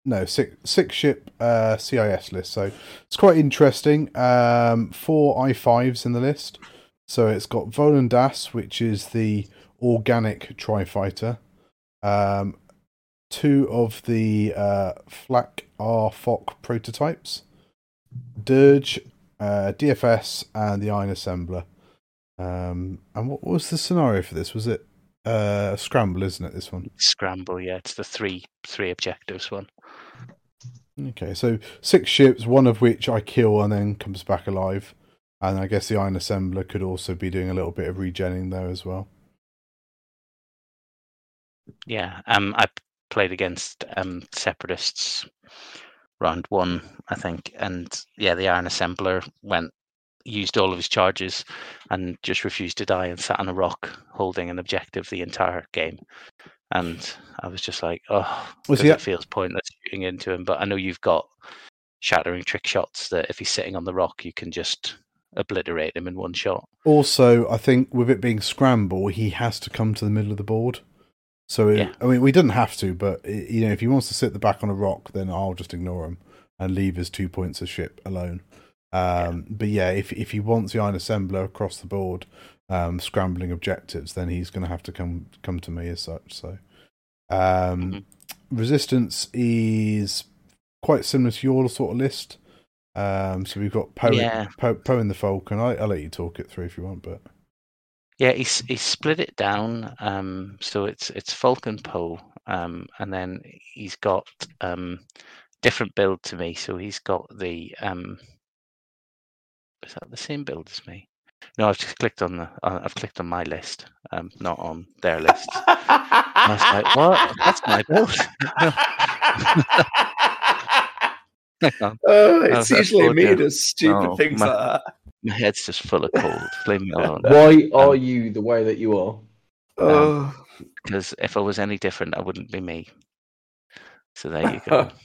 No, six six ship uh, CIS list. So it's quite interesting. Um, four i fives in the list. So it's got Volan Das, which is the organic tri fighter. Um, two of the uh, Flak R Fock prototypes, Dirge, uh, DFS, and the Iron Assembler. Um, and what was the scenario for this? Was it uh, a scramble, isn't it? This one. Scramble, yeah, it's the three three objectives one. Okay, so six ships, one of which I kill and then comes back alive. And I guess the Iron Assembler could also be doing a little bit of regenning there as well. Yeah, um, I played against um separatists round one, I think, and yeah, the Iron Assembler went used all of his charges and just refused to die and sat on a rock holding an objective the entire game. And I was just like, oh, Was he it feels pointless shooting into him. But I know you've got shattering trick shots that if he's sitting on the rock, you can just obliterate him in one shot. Also, I think with it being scramble, he has to come to the middle of the board. So, it, Yeah. I mean, we didn't have to, but i- you know, if he wants to sit the back on a rock, then I'll just ignore him and leave his two points of ship alone. Um, But yeah, if if he wants the Iron Assembler across the board, um, scrambling objectives, then he's going to have to come come to me as such. So, um, Mhm. resistance is quite similar to your sort of list. Um, so we've got Poe, Yeah. Poe, Poe and the Falcon. I, I'll let you talk it through if you want, but Yeah, he's he's split it down. Um, so it's it's Falcon Poe, um, and then he's got um different build to me. So he's got the um, is that the same build as me? No, I've just clicked on the uh, I've clicked on my list, um, not on their list. I was like, what? That's my build. Hang oh, it's that's usually good, me yeah. does stupid Oh, things my- like that. my head's just full of cold. Leave me alone. Why are you the way that you are? Oh, Because if I was any different, I wouldn't be me. So there you go.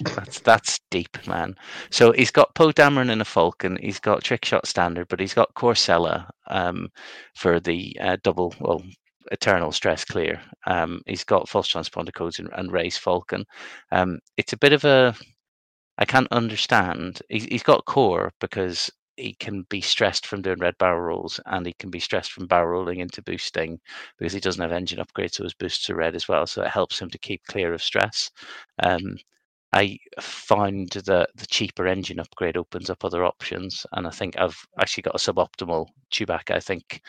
That's that's deep, man. So he's got Poe Dameron in a Falcon. He's got Trick Shot Standard, but he's got Korr Sella um, for the uh, double, well, Eternal Stress Clear. Um, he's got False Transponder Codes and, and Race Falcon. Um, it's a bit of a, I can't understand. He's, he's got Korr because he can be stressed from doing red barrel rolls and he can be stressed from barrel rolling into boosting because he doesn't have engine upgrades, so his boosts are red as well. So it helps him to keep clear of stress. Um, I find that the cheaper engine upgrade opens up other options, and I think I've actually got a suboptimal Chewbacca. I think,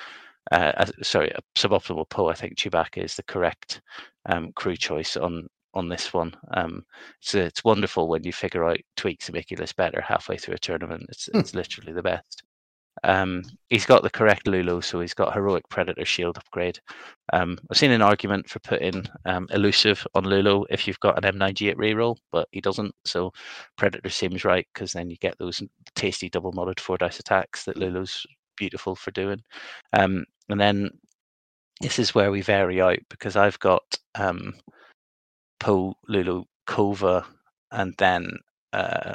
uh, sorry, a suboptimal Poe. I think Chewbacca is the correct um, crew choice on on this one. Um, so it's wonderful when you figure out tweaks to make your list better halfway through a tournament. It's it's literally the best. Um, he's got the correct Lulu, so he's got heroic predator shield upgrade. Um, I've seen an argument for putting um, elusive on Lulu if you've got an M9G8 reroll, but he doesn't. So predator seems right because then you get those tasty double modded four dice attacks that Lulu's beautiful for doing. Um, and then this is where we vary out because I've got um, Poe, Lulu, Kova, and then uh,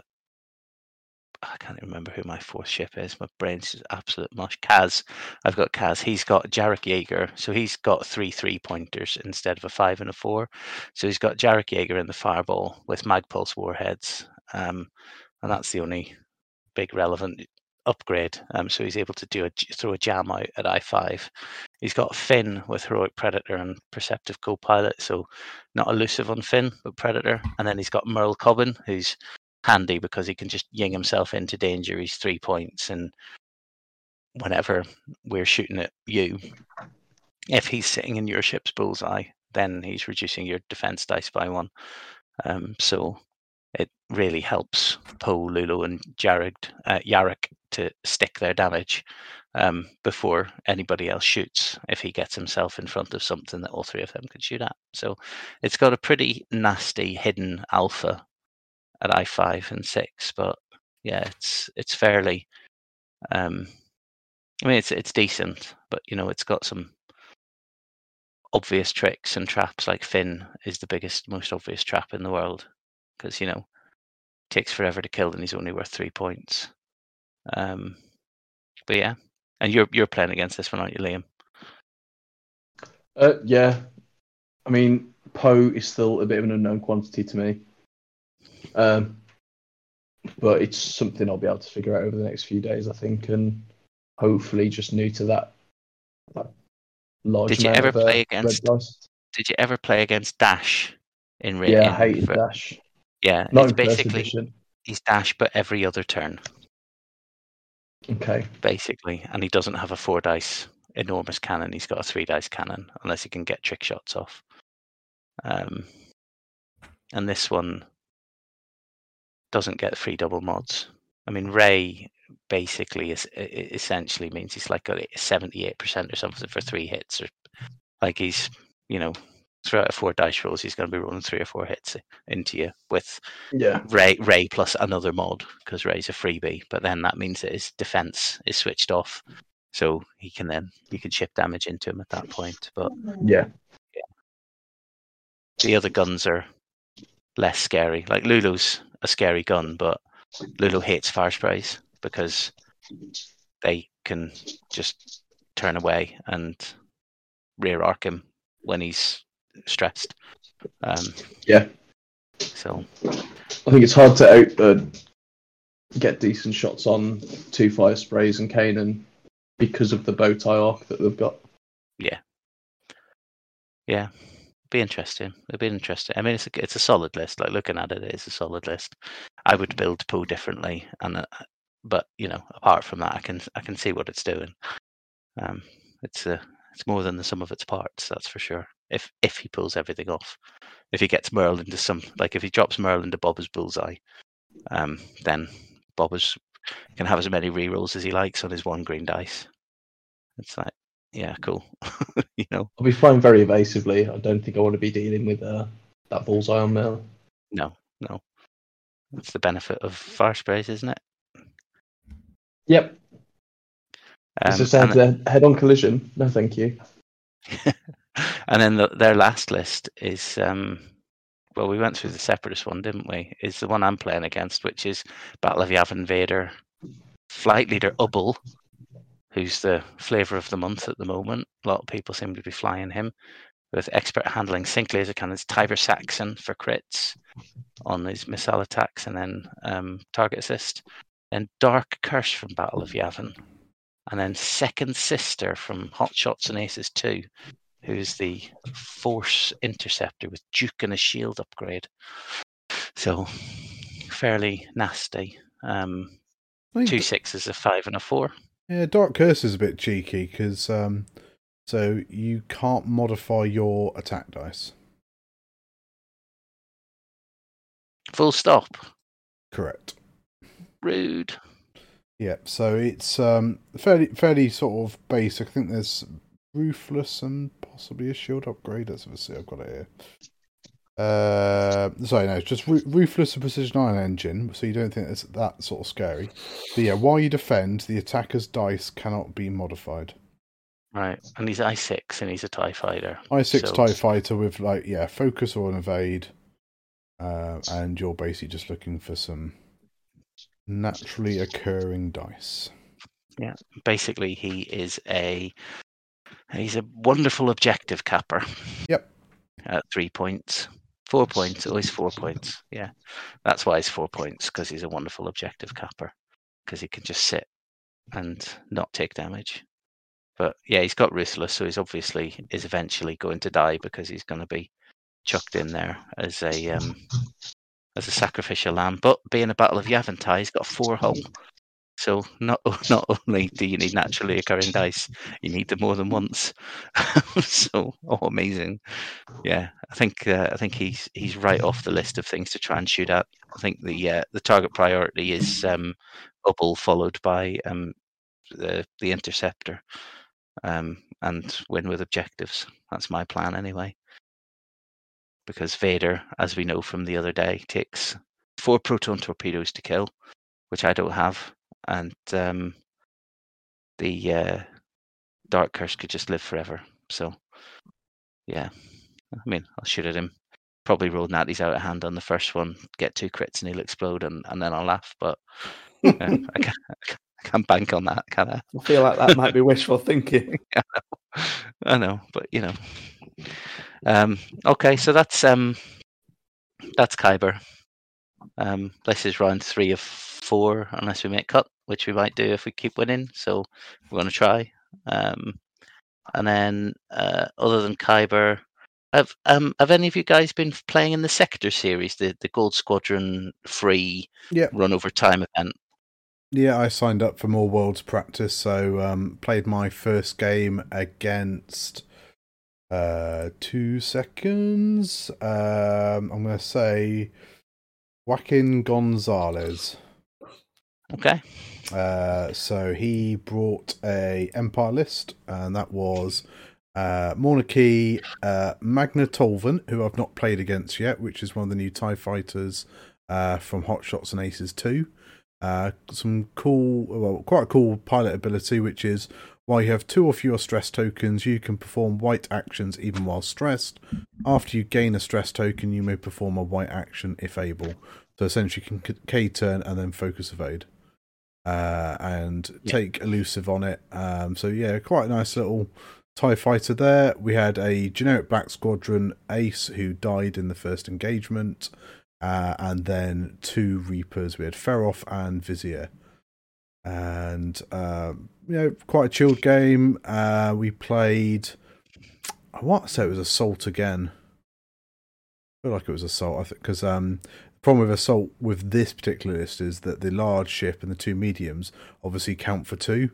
I can't remember who my fourth ship is. My brain's just absolute mush. Kaz, I've got Kaz. He's got Jarek Yeager, so he's got three three pointers instead of a five and a four. So he's got Jarek Yeager in the fireball with Magpulse warheads, um, and that's the only big relevant upgrade. Um, so he's able to do a throw a jam out at I five. He's got Finn with heroic predator and perceptive co-pilot, so not elusive on Finn, but predator. And then he's got Merl Cobben, who's handy because he can just ying himself into danger. He's three points, and whenever we're shooting at you, if he's sitting in your ship's bullseye, then he's reducing your defense dice by one. Um, so it really helps Poe, Lulu, and Jared, uh, Yarrick to stick their damage um, before anybody else shoots if he gets himself in front of something that all three of them can shoot at. So it's got a pretty nasty hidden alpha at I five and six, but yeah, it's it's fairly. Um, I mean, it's it's decent, but you know, it's got some obvious tricks and traps. Like Finn is the biggest, most obvious trap in the world because you know takes forever to kill and he's only worth three points. Um, but yeah, and you're you're playing against this one, aren't you, Liam? Uh, yeah, I mean, Poe is still a bit of an unknown quantity to me. Um, but it's something I'll be able to figure out over the next few days, I think, and hopefully just new to that. that large Did you ever of, uh, play against? Did you ever play against Dash in Ra- Yeah, in I hated for- Dash. Yeah, Not it's basically edition. he's Dash, but every other turn, Okay. basically, and he doesn't have a four dice enormous cannon. He's got a three dice cannon, unless he can get trick shots off. Um, and this one doesn't get three double mods. I mean, Ray basically is essentially means he's like a seventy-eight percent or something for three hits, or like he's you know three out of four dice rolls, he's going to be rolling three or four hits into you with Yeah. Ray Ray plus another mod because Ray's a freebie, but then that means that his defense is switched off, so he can then you can ship damage into him at that point. But Yeah. the other guns are less scary. Like Lulu's a scary gun, but Lulu hates fire sprays because they can just turn away and rear arc him when he's stressed. Um, Yeah. so I think it's hard to out, uh, get decent shots on two fire sprays and Kanan because of the bow tie arc that they've got. yeah, Yeah. be interesting. It'd be interesting. I mean, it's a it's a solid list. Like looking at it, it's a solid list. I would build Poe differently, and uh, but you know, apart from that, I can I can see what it's doing. Um, it's a it's more than the sum of its parts. That's for sure. If if he pulls everything off, if he gets Merl into some like if he drops Merl into Bob's bullseye, um, then Bobbers can have as many rerolls as he likes on his one green dice. It's like, yeah, cool. you know, I'll be flying very evasively. I don't think I want to be dealing with uh, that bullseye on Merl. no, no. That's the benefit of fire sprays, isn't it? Yep. Um, just had a head-on collision. No, thank you. and then the, their last list is um, well, we went through the separatist one, didn't we? Is the one I'm playing against, which is Battle of Yavin Vader, flight leader Ubbel, who's the flavour of the month at the moment. A lot of people seem to be flying him. With expert handling sync laser cannons, Tiber Saxon for crits on his missile attacks, and then um, target assist. And Dark Curse from Battle of Yavin, and then Second Sister from Hot Shots and Aces 2, who's the Force Interceptor with Duke and a shield upgrade. So fairly nasty. Um, two sixes, a five, and a four. Yeah, Dark Curse is a bit cheeky because um, so you can't modify your attack dice. Full stop. Correct. Rude. Yeah, so it's um fairly fairly sort of basic. I think there's ruthless and possibly a shield upgrade. Let's see. I've got it here. Uh, sorry, no, it's just Ru- ruthless and precision ion engine. So you don't think it's that sort of scary. But yeah, while you defend, the attacker's dice cannot be modified. Right. And he's I six and he's a TIE fighter. I six So- Tie Fighter with like yeah, focus or an evade, uh, and you're basically just looking for some naturally occurring dice. Yeah, basically he is a he's a wonderful objective capper. Yep. At three points. Four points, always four points. Yeah. That's why he's four points, because he's a wonderful objective capper. Because he can just sit and not take damage. But yeah, he's got ruthless, so he's obviously is eventually going to die because he's going to be chucked in there as a um, as a sacrificial lamb. But being a battle of Yavin TIE, he's got a four hull. So not not only do you need naturally occurring dice, you need them more than once. so oh, amazing! Yeah, I think uh, I think he's he's right off the list of things to try and shoot at. I think the uh, the target priority is um, Bubble, followed by um, the the interceptor, um, and win with objectives. That's my plan anyway. Because Vader, as we know from the other day, takes four proton torpedoes to kill, which I don't have, and um, the uh, Dark Curse could just live forever. So, yeah, I mean, I'll shoot at him. Probably roll natties out of hand on the first one, get two crits, and he'll explode, and, and then I'll laugh. But I, can't, I can't bank on that, can I? I feel like that might be wishful thinking. I know, but you know. Um, okay, so that's um, that's Kyber. Um, this is round three of four, unless we make cut, which we might do if we keep winning. So we're going to try. Um, and then, uh, other than Kyber, have um, have any of you guys been playing in the Sector series, the the Gold Squadron free Yep. run over time event? Yeah, I signed up for more worlds practice, so um, played my first game against uh, two seconds. Um, I'm going to say Joaquin Gonzalez. Okay. Uh, so he brought a Empire list, and that was uh, Monarchy, uh, Magna Tolvan, who I've not played against yet, which is one of the new TIE fighters uh, from Hot Shots and Aces 2. Uh, some cool, well, quite a cool pilot ability, which is while you have two or fewer stress tokens, you can perform white actions even while stressed. After you gain a stress token, you may perform a white action if able. So essentially, you can K turn and then focus evade uh, and Yeah. take elusive on it. Um, so yeah, quite a nice little Tie fighter there. We had a generic Black Squadron ace who died in the first engagement, uh, and then two Reapers. We had Feroph and Vizier, and um, you know, quite a chilled game. Uh, we played. I want to say it was Assault again. I feel like it was Assault. I think because um, problem with Assault with this particular list is that the large ship and the two mediums obviously count for two.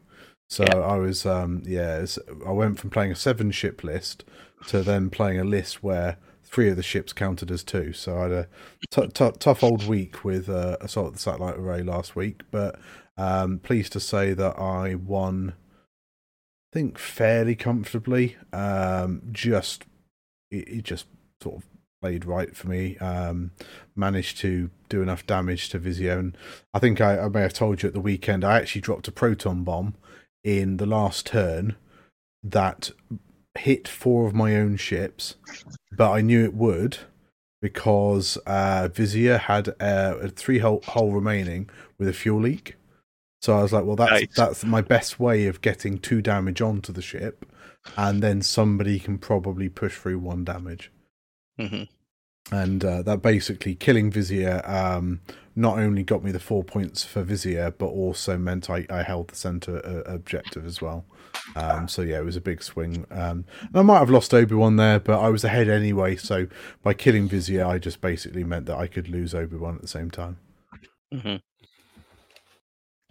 So Yeah. I was um yeah, it's- I went from playing a seven ship list to then playing a list where three of the ships counted as two. So I had a t- t- tough old week with uh, Assault of the Satellite Array last week, but um pleased to say that I won I think fairly comfortably. Um just it, it just sort of played right for me. Um managed to do enough damage to Vizio and I think I, I may have told you at the weekend I actually dropped a proton bomb in the last turn that hit four of my own ships, but I knew it would because uh, Vizier had uh, a three hole, hole remaining with a fuel leak. So I was like, well, that's Nice. that's my best way of getting two damage onto the ship, and then somebody can probably push through one damage. Hmm And uh, that basically killing Vizier um, not only got me the four points for Vizier, but also meant I, I held the center uh, objective as well. Um, so yeah, it was a big swing. Um, and I might have lost Obi Wan there, but I was ahead anyway. So by killing Vizier, I just basically meant that I could lose Obi Wan at the same time. hmm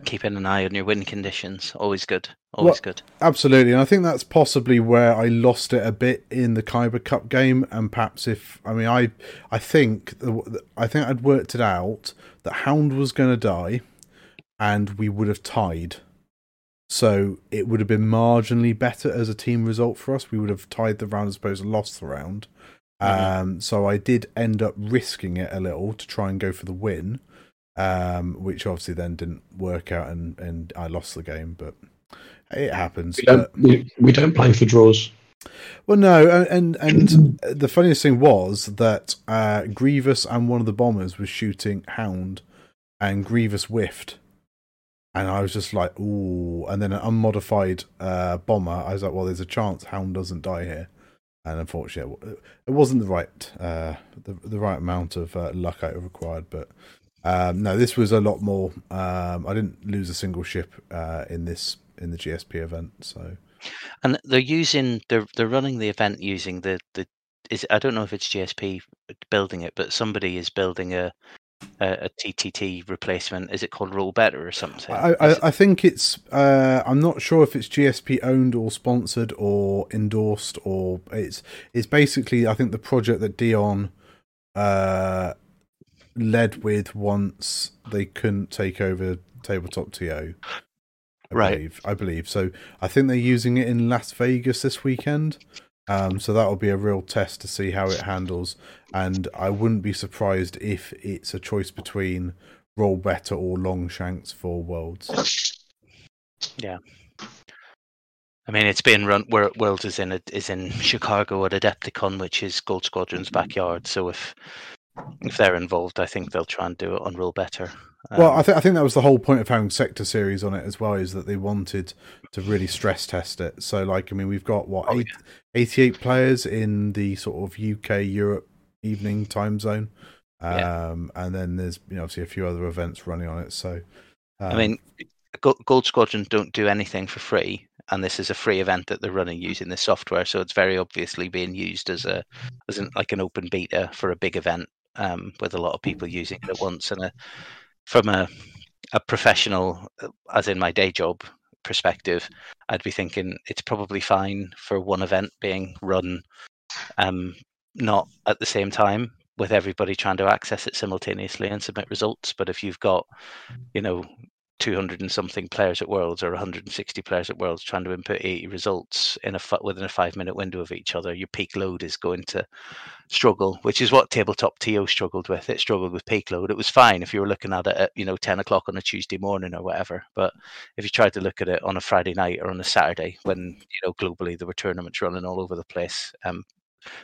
Keeping an eye on your win conditions, always good. Always Well- good. Absolutely, and I think that's possibly where I lost it a bit in the Kyber Cup game, and perhaps if I mean I, I think I think I'd worked it out that Hound was going to die, and we would have tied, so it would have been marginally better as a team result for us. We would have tied the round as opposed to lost the round. Mhm. Um, so I did end up risking it a little to try and go for the win, um, which obviously then didn't work out, and and I lost the game, but. It happens. We don't, we, we don't play for draws. well, no, and and, the funniest thing was that uh, Grievous and one of the bombers was shooting Hound, and Grievous whiffed, and I was just like, ooh. And then an unmodified uh, bomber, I was like, well, there's a chance Hound doesn't die here, and unfortunately, it- it wasn't the right uh, the the right amount of uh, luck I required, but. Um, no, this was a lot more. Um, I didn't lose a single ship uh, in this in the GSP event, so And they're using they're they're running the event using the the is I don't know if it's GSP building it, but somebody is building a a, a TTT replacement. Is it called Roll Better or something? I, I, I think it's. Uh, I'm not sure if it's GSP owned or sponsored or endorsed or it's. It's basically I think the project that Dion uh, led with once they couldn't take over tabletop TO. I Right. believe. I believe so. I think they're using it in Las Vegas this weekend. Um, so that will be a real test to see how it handles. And I wouldn't be surprised if it's a choice between roll better or Longshanks for worlds. Yeah. I mean, it's being run. Where World is in it is in Chicago at Adepticon, which is Gold Squadron's backyard. So if if they're involved, I think they'll try and do it on Roll Better. well, Um, I think I think that was the whole point of having sector series on it as well, is that they wanted to really stress test it. So, like, I mean, we've got what Oh, eight, 88 players in the sort of UK Europe evening time zone, um, Yeah. and then there's you know obviously a few other events running on it. So, um, I mean, Gold Squadron don't do anything for free, and this is a free event that they're running using this software. So it's very obviously being used as a as an, like an open beta for a big event um, with a lot of people using it at once. And a, from a a professional, uh, as in my day job perspective, I'd be thinking it's probably fine for one event being run, um, not at the same time with everybody trying to access it simultaneously and submit results. But if you've got, you know, 200 and something players at Worlds or 160 players at Worlds trying to input 80 results in a within a five minute window of each other, your peak load is going to struggle, which is what tabletop TO struggled with. It struggled with peak load. It was fine if you were looking at it at you know 10 o'clock on a Tuesday morning or whatever, but if you tried to look at it on a Friday night or on a Saturday when you know globally there were tournaments running all over the place, um,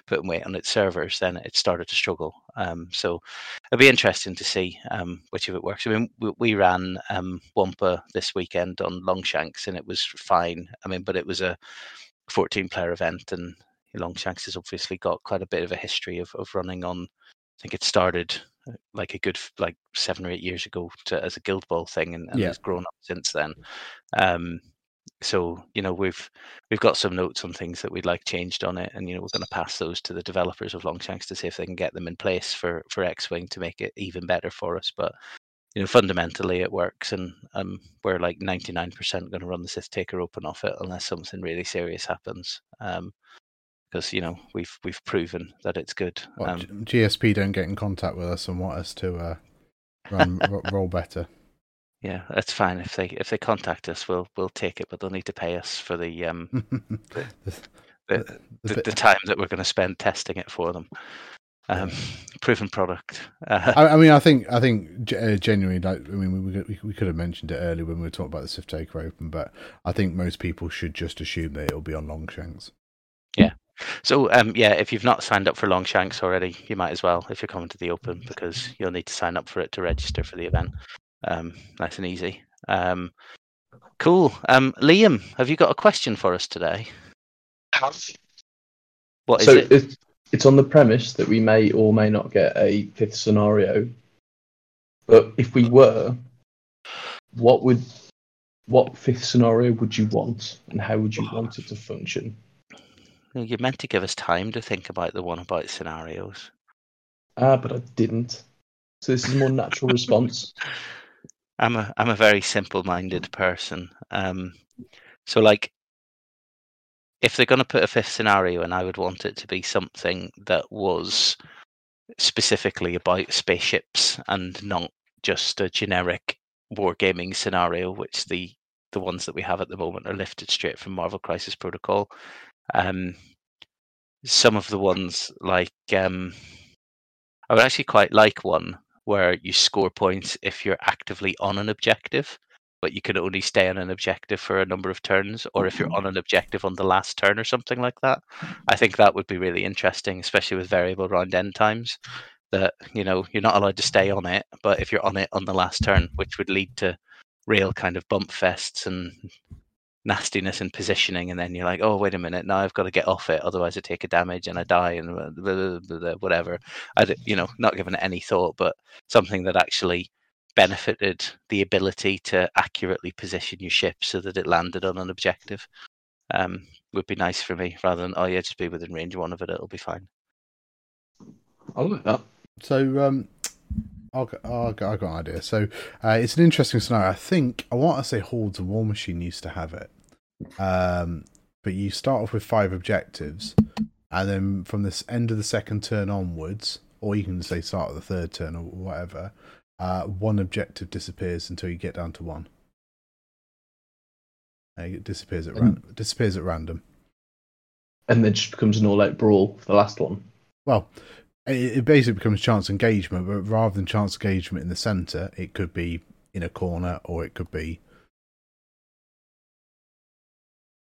putting weight on its servers, then it started to struggle. Um, so it'll be interesting to see um, which of it works. I mean, we, we ran um, Wampa this weekend on Longshanks, and it was fine. I mean, but it was a 14 player event, and Longshanks has obviously got quite a bit of a history of, of running on. I think it started uh, like a good like seven or eight years ago to, as a Guild Ball thing, and, and Yeah. has grown up since then. Um, so you know we've we've got some notes on things that we'd like changed on it, and you know we're going to pass those to the developers of Longshanks to see if they can get them in place for for X-wing to make it even better for us. But you know fundamentally it works, and um, we're like ninety nine percent going to run the Sith Taker open off it unless something really serious happens. Um, because you know we've we've proven that it's good. what, Um, G- GSP don't get in contact with us and want us to uh, run ro- roll better. Yeah, that's fine. If they if they contact us, we'll we'll take it, but they'll need to pay us for the um The- the, the the, time that we're going to spend testing it for them. Um, proven product. Uh, I, I mean, I think, I think, uh, genuinely, like, I mean, we, we we could have mentioned it earlier when we were talking about the Sith Taker Open, but I think most people should just assume that it'll be on Longshanks. Yeah. So um, yeah, if you've not signed up for Longshanks already, you might as well if you're coming to the Open because you'll need to sign up for it to register for the event. Um, nice and easy. Um, cool. Um, Liam, have you got a question for us today? What is so it? It's, it's on the premise that we may or may not get a fifth scenario. But if we were, what would what fifth scenario would you want, and how would you want it to function? You meant to give us time to think about the one about scenarios. Ah, but I didn't. So this is a more natural response. I'm a I'm a very simple-minded person. Um, so like, if they're going to put a fifth scenario, and I would want it to be something that was specifically about spaceships and not just a generic wargaming scenario, which the the ones that we have at the moment are lifted straight from Marvel Crisis Protocol. Um, some of the ones like um, I would actually quite like one where you score points if you're actively on an objective, but you can only stay on an objective for a number of turns, or if you're mm-hmm. on an objective on the last turn or something like that. I think that would be really interesting, especially with variable round end times. That you know you're not allowed to stay on it, but if you're on it on the last turn, which would lead to real kind of bump fests and nastiness and positioning, and then you're like, oh wait a minute, now I've got to get off it, otherwise I take a damage and I die and blah, blah, blah, whatever. I you know not given it any thought, but something that actually benefited the ability to accurately position your ship so that it landed on an objective um, would be nice for me rather than oh yeah just be within range one of it it'll be fine I like that. So um, I'll, I'll, I've got an idea. So uh, it's an interesting scenario. I think I want to say Hordes and Warmachine used to have it, um, but you start off with five objectives, and then from this end of the second turn onwards, or you can say start of the third turn or whatever, uh, one objective disappears until you get down to one. Uh, it disappears at ran- disappears at random. And then just becomes an all-out brawl for the last one. Well, it, basically becomes chance engagement, but rather than chance engagement in the center, it could be in a corner, or it could be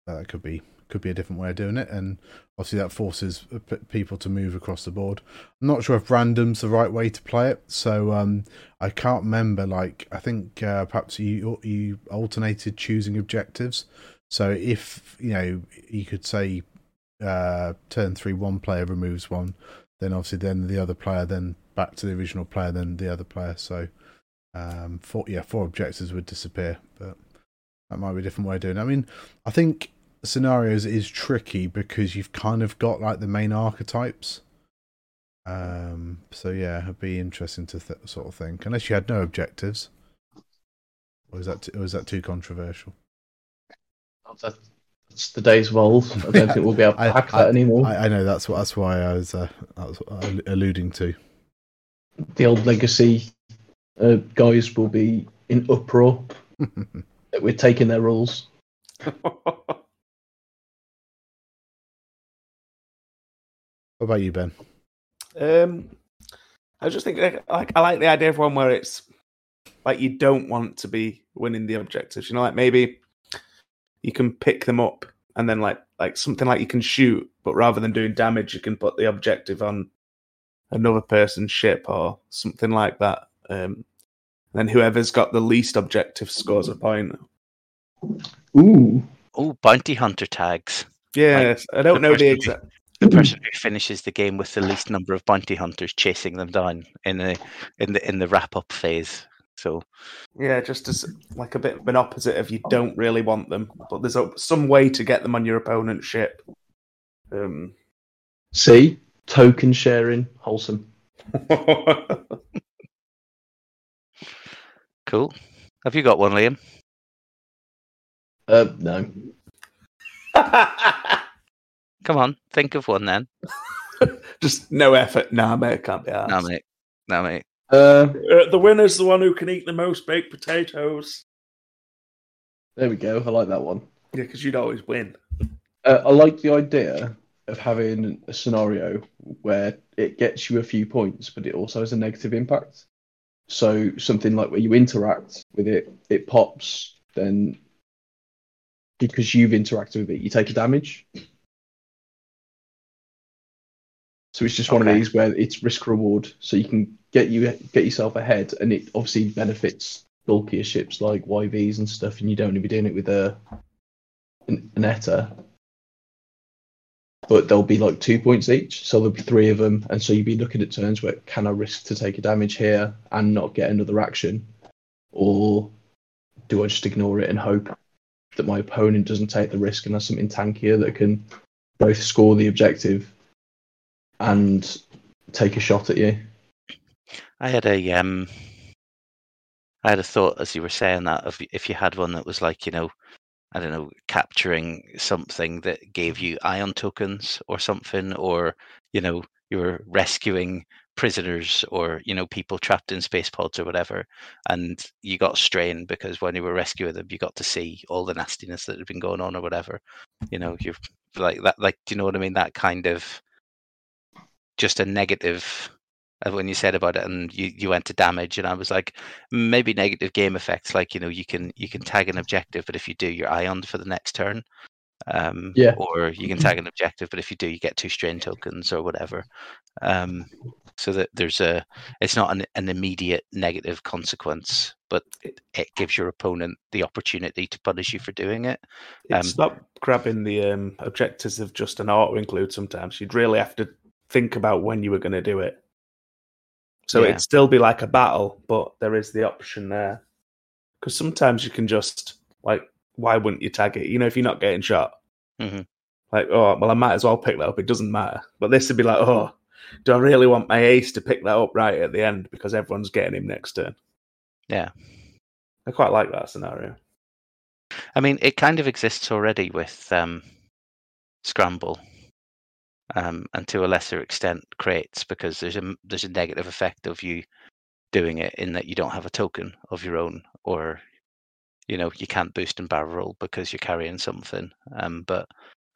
uh, that could be could be a different way of doing it, and obviously that forces uh, people to move across the board. I'm not sure if random's the right way to play it, so um, I can't remember. Like I think uh, perhaps you you alternated choosing objectives. So if you know, you could say uh, turn three, one player removes one, then obviously then the other player, then back to the original player, then the other player. So um, four yeah, four objectives would disappear, but that might be a different way of doing it. I mean, I think scenarios is tricky because you've kind of got like the main archetypes. Um, so yeah, it'd be interesting to th- sort of think, unless you had no objectives. Or is that t- or is that too controversial? That's the days of old. I don't think we'll be able to I- hack that anymore. I, I know that's what that's why I was uh, that was what I was alluding to. the old legacy uh, guys will be in uproar that we're taking their rules. What about you, Ben? Um, I just think like, like I like the idea of one where it's like you don't want to be winning the objectives. You know, like maybe you can pick them up and then like like something like you can shoot, but rather than doing damage, you can put the objective on another person's ship or something like that. Um, then whoever's got the least objective scores a point. Ooh, oh bounty hunter tags Yes, I don't the know the person who- exact. the person who finishes the game with the least number of bounty hunters chasing them down in the in the in the wrap up phase so. Yeah, just as like a bit of an opposite of you don't really want them, but there's a, some way to get them on your opponent's ship. Um, see, token sharing, wholesome. cool. Have you got one liam? Uh, no, come on think of one then. Just no effort. Nah, mate, can't be no asked. mate. No mate uh, Uh, the winner's the one who can eat the most baked potatoes. there we go. I like that one. Yeah, because you'd always win. Uh, I like the idea of having a scenario where it gets you a few points, but it also has a negative impact. So something like where you interact with it, it pops, then because you've interacted with it, you take a damage. So it's just one of these where it's risk reward, so you can get you get yourself ahead, and it obviously benefits bulkier ships like YVs and stuff, and you don't want to be doing it with a an, an ETA. But there'll be like two points each, so there'll be three of them, and so you'd be looking at turns where can I risk to take a damage here and not get another action, or do I just ignore it and hope that my opponent doesn't take the risk and has something tankier that can both score the objective and take a shot at you. I had a um, I had a thought as you were saying that of if you had one that was like you know, I don't know, capturing something that gave you ion tokens or something, or you know, you were rescuing prisoners or you know people trapped in space pods or whatever, and you got strained because when you were rescuing them, you got to see all the nastiness that had been going on or whatever. You know, you're like that, like do you know what I mean? That kind of just a negative uh, when you said about it and you, you went to damage and i was like maybe negative game effects like you know you can you can tag an objective but if you do you're ioned for the next turn um Yeah. or you can tag an objective but if you do you get two strain tokens or whatever um so that there's a it's not an, an immediate negative consequence but it, it gives your opponent the opportunity to punish you for doing it It's not grabbing the um, objectives of just an auto include sometimes. You'd really have to think about when you were going to do it. So Yeah. it'd still be like a battle, but there is the option there. Because sometimes you can just, like, why wouldn't you tag it? You know, if you're not getting shot, Mhm. like, oh, well, I might as well pick that up. It doesn't matter. But this would be like, oh, do I really want my ace to pick that up right at the end because everyone's getting him next turn? Yeah. I quite like that scenario. I mean, it kind of exists already with um, Scramble, um, and to a lesser extent, crates because there's a there's a negative effect of you doing it in that you don't have a token of your own, or you know you can't boost and barrel roll because you're carrying something. Um, but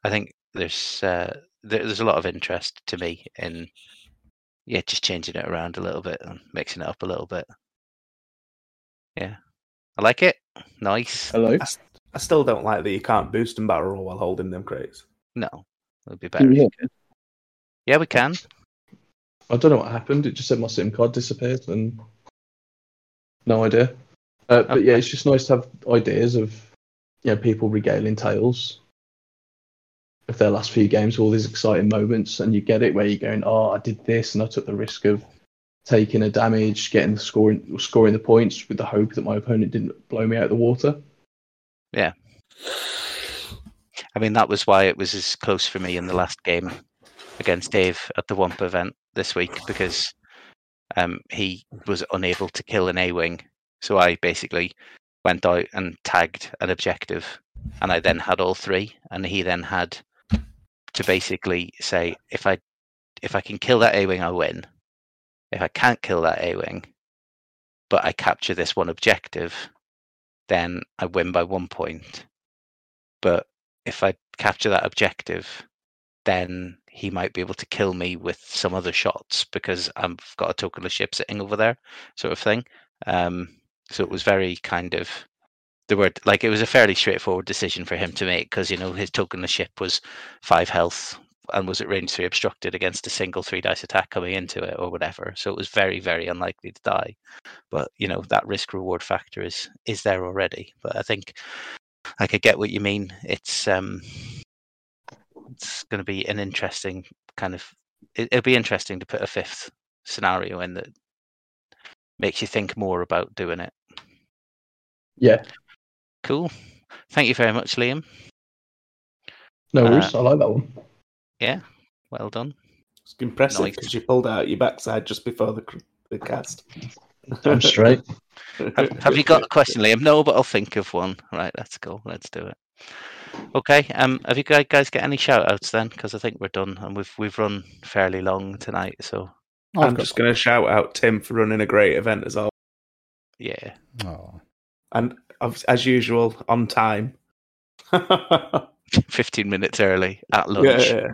I think there's uh, there, there's a lot of interest to me in yeah just changing it around a little bit and mixing it up a little bit. Yeah, I like it. Nice. Hello. I, s- I still don't like that you can't boost and barrel roll while holding them crates. No, it would be better. if Yeah. Yeah, we can. I don't know what happened. It just said my SIM card disappeared, and no idea. Uh, but yeah, it's just nice to have ideas of you know people regaling tales of their last few games, all these exciting moments, and you get it where you're going, "Oh, I did this, and I took the risk of taking a damage, getting the scoring, scoring the points with the hope that my opponent didn't blow me out of the water." Yeah. I mean, that was why it was as close for me in the last game against Dave at the Wump event this week because um, he was unable to kill an A Wing. So I basically went out and tagged an objective, and I then had all three, and he then had to basically say if I if I can kill that A Wing, I win. If I can't kill that A Wing, but I capture this one objective, then I win by one point. But if I capture that objective, then he might be able to kill me with some other shots because I've got a tokenless ship sitting over there, sort of thing. Um, so it was very kind of the word like it was a fairly straightforward decision for him to make because you know his tokenless ship was five health and was at range three obstructed against a single three dice attack coming into it or whatever. So it was very very unlikely to die. But you know that risk reward factor is is there already. But I think I could get what you mean. It's um, it's going to be an interesting kind of. It, it'll be interesting to put a fifth scenario in that makes you think more about doing it. Yeah, Cool. Thank you very much, Liam. no Uh, worries. I like that one. Yeah, well done. It's impressive Nice. because you pulled out your backside just before the, the cast. I'm straight. Have, have you got a question, Liam? No, but I'll think of one. Right, let's go. Let's do it. Okay. Um, have you guys guys got any shout outs then? Because I think we're done, and we've we've run fairly long tonight. So I've I'm got- just going to shout out Tim for running a great event as well. yeah, Oh. And as as usual, on time. fifteen minutes early at lunch. yeah.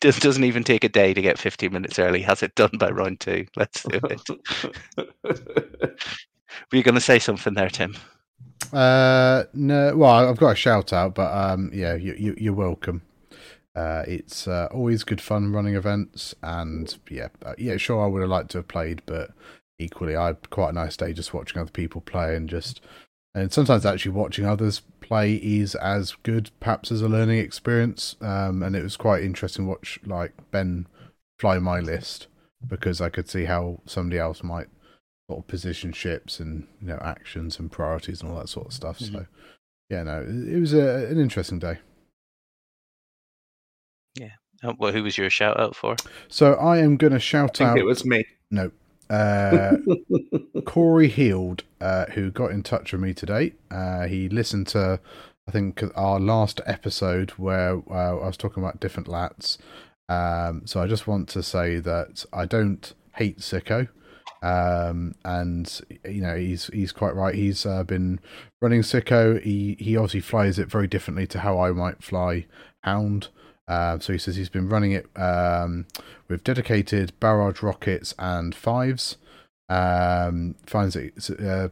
This doesn't even take a day to get 15 minutes early. Has it done by round two? Let's do it. Were you going to say something there, Tim? Uh, no, well, I've got a shout out, but um, yeah, you, you, you're welcome. Uh, it's uh, always good fun running events, and yeah, uh, yeah, sure, I would have liked to have played, but equally, I had quite a nice day just watching other people play and just, and sometimes actually watching others play is as good, perhaps as a learning experience. Um, and it was quite interesting watch like Ben fly my list because I could see how somebody else might sort of position ships and you know actions and priorities and all that sort of stuff. Mhm. So yeah, no, it, it was a, an interesting day. Uh, well, who was your shout out for? So I am going to I shout think out. it was me. No. Uh, Corey Heald, uh, who got in touch with me today. Uh, he listened to, I think, our last episode where uh, I was talking about different lats. Um, so I just want to say that I don't hate Sicko. Um, and you know he's he's quite right. He's uh, been running Sicko. He he obviously flies it very differently to how I might fly Hound. Uh, so he says he's been running it um, with dedicated barrage rockets and fives. Um, finds it uh,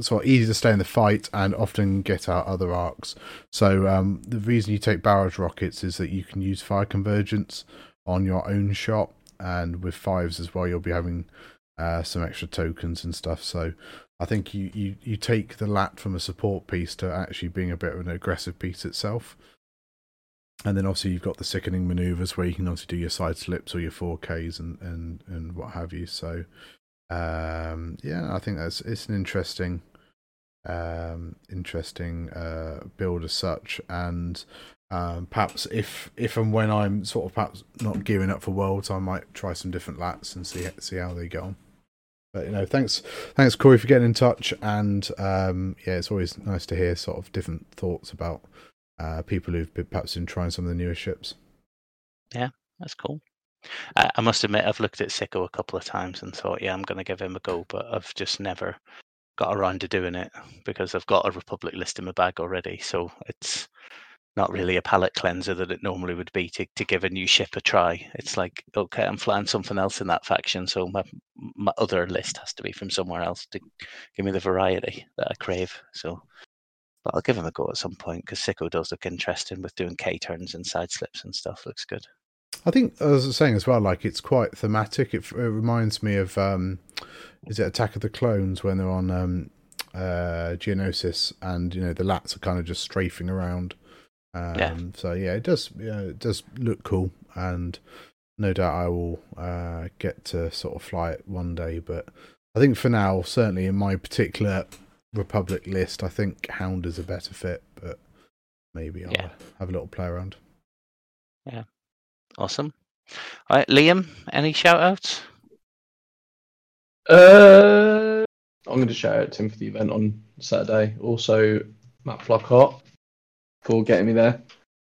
sort of easy to stay in the fight and often get out other arcs. So um, the reason you take barrage rockets is that you can use fire convergence on your own shot, and with fives as well, you'll be having uh, some extra tokens and stuff. So I think you, you, you take the lat from a support piece to actually being a bit of an aggressive piece itself. And then obviously you've got the sickening maneuvers where you can obviously do your side slips or your 4Ks and, and, and what have you. So um, yeah, I think that's it's an interesting um, interesting uh, build as such. And um, perhaps if if and when I'm sort of perhaps not gearing up for worlds, I might try some different lats and see see how they go on. But you know, thanks thanks Corey for getting in touch, and um, yeah, it's always nice to hear sort of different thoughts about uh, people who've been, perhaps been trying some of the newer ships. Yeah, that's cool. I, I must admit, I've looked at Sicko a couple of times and thought, yeah, I'm going to give him a go, but I've just never got around to doing it because I've got a Republic list in my bag already. So it's not really a palate cleanser that it normally would be to, to give a new ship a try. It's like, okay, I'm flying something else in that faction, so my my other list has to be from somewhere else to give me the variety that I crave. So, but I'll give him a go at some point because Sicko does look interesting with doing K turns and side slips and stuff. Looks good. I think, as I was saying as well, like it's quite thematic. It, it reminds me of, um, is it Attack of the Clones when they're on um, uh, Geonosis and you know the lats are kind of just strafing around. Um, Yeah. So yeah, it does. Yeah, it does look cool, and no doubt I will uh, get to sort of fly it one day. But I think for now, certainly in my particular Republic list, I think Hound is a better fit. But maybe I'll Yeah. uh, have a little play around. Yeah, awesome. All right, Liam, any shout outs? Uh, I'm going to shout out Tim for the event on Saturday. Also, Matt Flockhart for getting me there.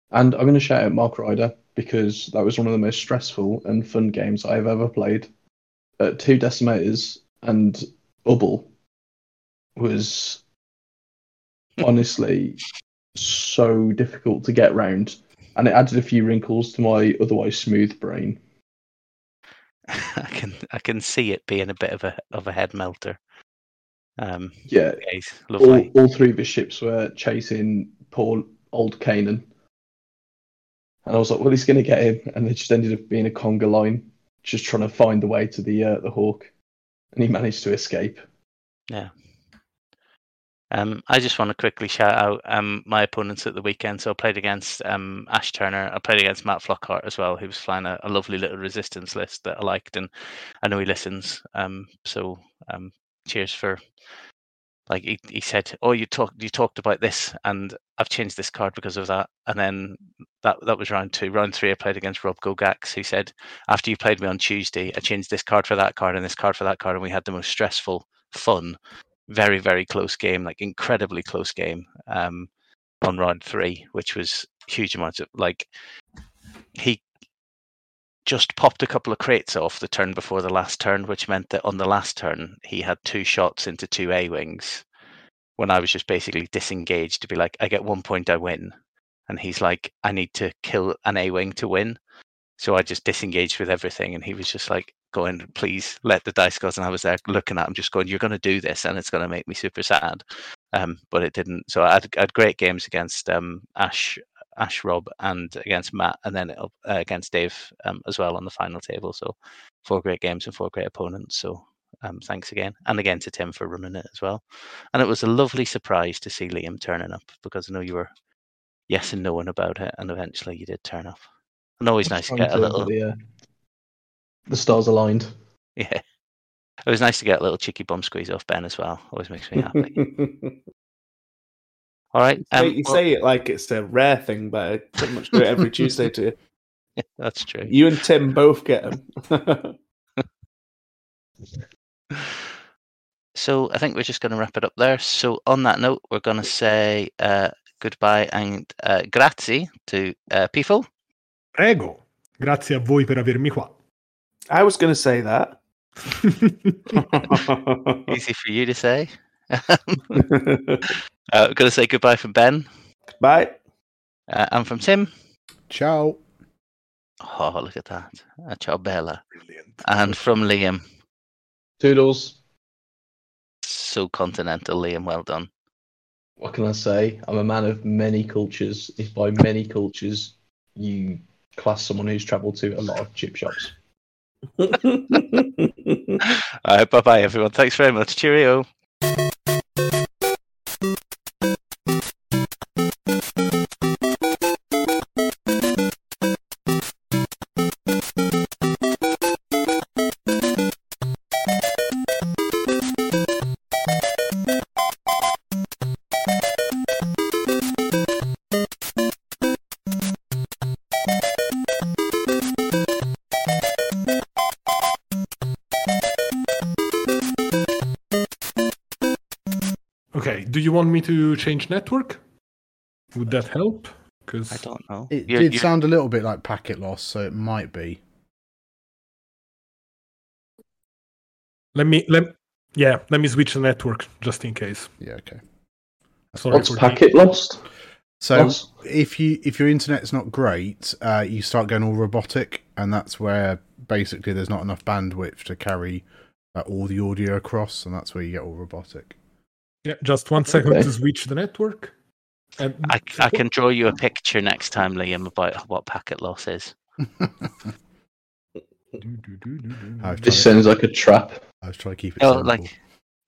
And I'm going to shout out Mark Ryder because that was one of the most stressful and fun games I've ever played. Uh, two decimators and Ubble was honestly so difficult to get round. And it added a few wrinkles to my otherwise smooth brain. I can I can see it being a bit of a of a head melter. Um, Yeah, all, all three of his ships were chasing poor old Kanan. And I was like, well, he's going to get him. And it just ended up being a conga line, just trying to find the way to the uh, the Hawk. And he managed to escape. Yeah. Um, I just want to quickly shout out um, my opponents at the weekend. So I played against um, Ash Turner. I played against Matt Flockhart as well, who was flying a, a lovely little resistance list that I liked, and I know he listens. Um, so um, cheers for. Like he, he said, oh, you talked you talked about this, and I've changed this card because of that. And then that that was round two. Round three, I played against Rob Gogax, who said, after you played me on Tuesday, I changed this card for that card and this card for that card, and we had the most stressful, fun very very close game like incredibly close game um on round three which was huge amounts of like he just popped a couple of crates off the turn before the last turn which meant that on the last turn he had two shots into two a wings when i was just basically disengaged to be like i get one point i win and he's like i need to kill an a wing to win so i just disengaged with everything and he was just like going, please let the dice goes. And I was there looking at him, just going, you're going to do this and it's going to make me super sad. Um, but it didn't. So I had, had great games against um, Ash Ash, Rob, and against Matt, and then uh, against Dave um, as well on the final table. So four great games and four great opponents. So um, thanks again, and again to Tim for running it as well. And it was a lovely surprise to see Liam turning up because I know you were yes and knowing about it, and eventually you did turn up. And always nice to get a little. The, uh, the stars aligned. Yeah, it was nice to get a little cheeky bum squeeze off Ben as well. Always makes me happy. All right, um, you well, say it like it's a rare thing, but I pretty much do it every Tuesday to you. that's true. You and Tim both get them. So I think we're just going to wrap it up there. So on that note, we're going to say uh, goodbye and uh, grazie to uh, people. Prego. Grazie a voi per avermi qua. I was going to say that. Easy for you to say. uh, we're going to say goodbye from Ben Bye. uh, and from Tim. Ciao. Oh, look at that. Uh, ciao, Bella. Brilliant. And from Liam. Toodles. So continental, Liam. Well done. What can I say? I'm a man of many cultures. If by many cultures you class someone who's travelled to a lot of chip shops. All right, bye bye, everyone. Thanks very much. Cheerio. You want me to change network? Would that help? Because I don't know. It You're- did you're- sound a little bit like packet loss, so it might be. let me let yeah let me switch the network just in case. Yeah, okay. Sorry What's for the- packet lost? So Loss? if you if your internet's not great, uh, you start going all robotic, and that's where basically there's not enough bandwidth to carry uh, all the audio across, and that's where you get all robotic. Yeah, just one second Okay. to switch the network. And I, I can draw you a picture next time, Liam, about what packet loss is. This sounds like a trap. I was trying to keep it No, simple. like,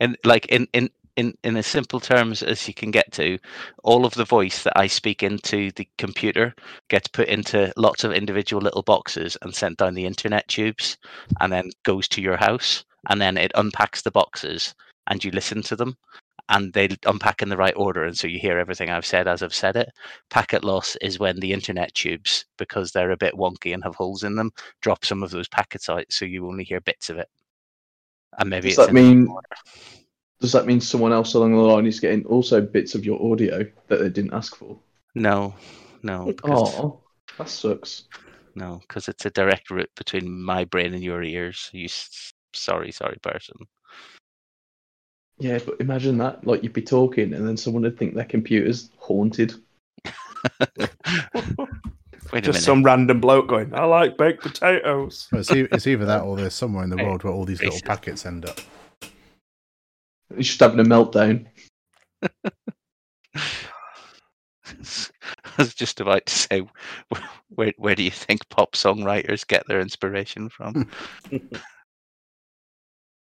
in like in in in in as simple terms as you can get to, all of the voice that I speak into the computer gets put into lots of individual little boxes and sent down the internet tubes, and then goes to your house, and then it unpacks the boxes, and you listen to them, and they unpack in the right order, and so you hear everything I've said as I've said it. Packet loss is when the internet tubes, because they're a bit wonky and have holes in them, drop some of those packets out, so you only hear bits of it. And maybe Does it's that mean does that mean someone else along the line is getting also bits of your audio that they didn't ask for? No, no, Oh, that sucks. no, because it's a direct route between my brain and your ears. You s- sorry, sorry person. Yeah, but imagine that. Like you'd be talking and then someone would think their computer's haunted. Wait a Just minute. some random bloke going, I like baked potatoes. Well, it's, e- it's either that or there's somewhere in the world where all these little packets end up. He's just having a meltdown. I was just about to say, where where do you think pop songwriters get their inspiration from?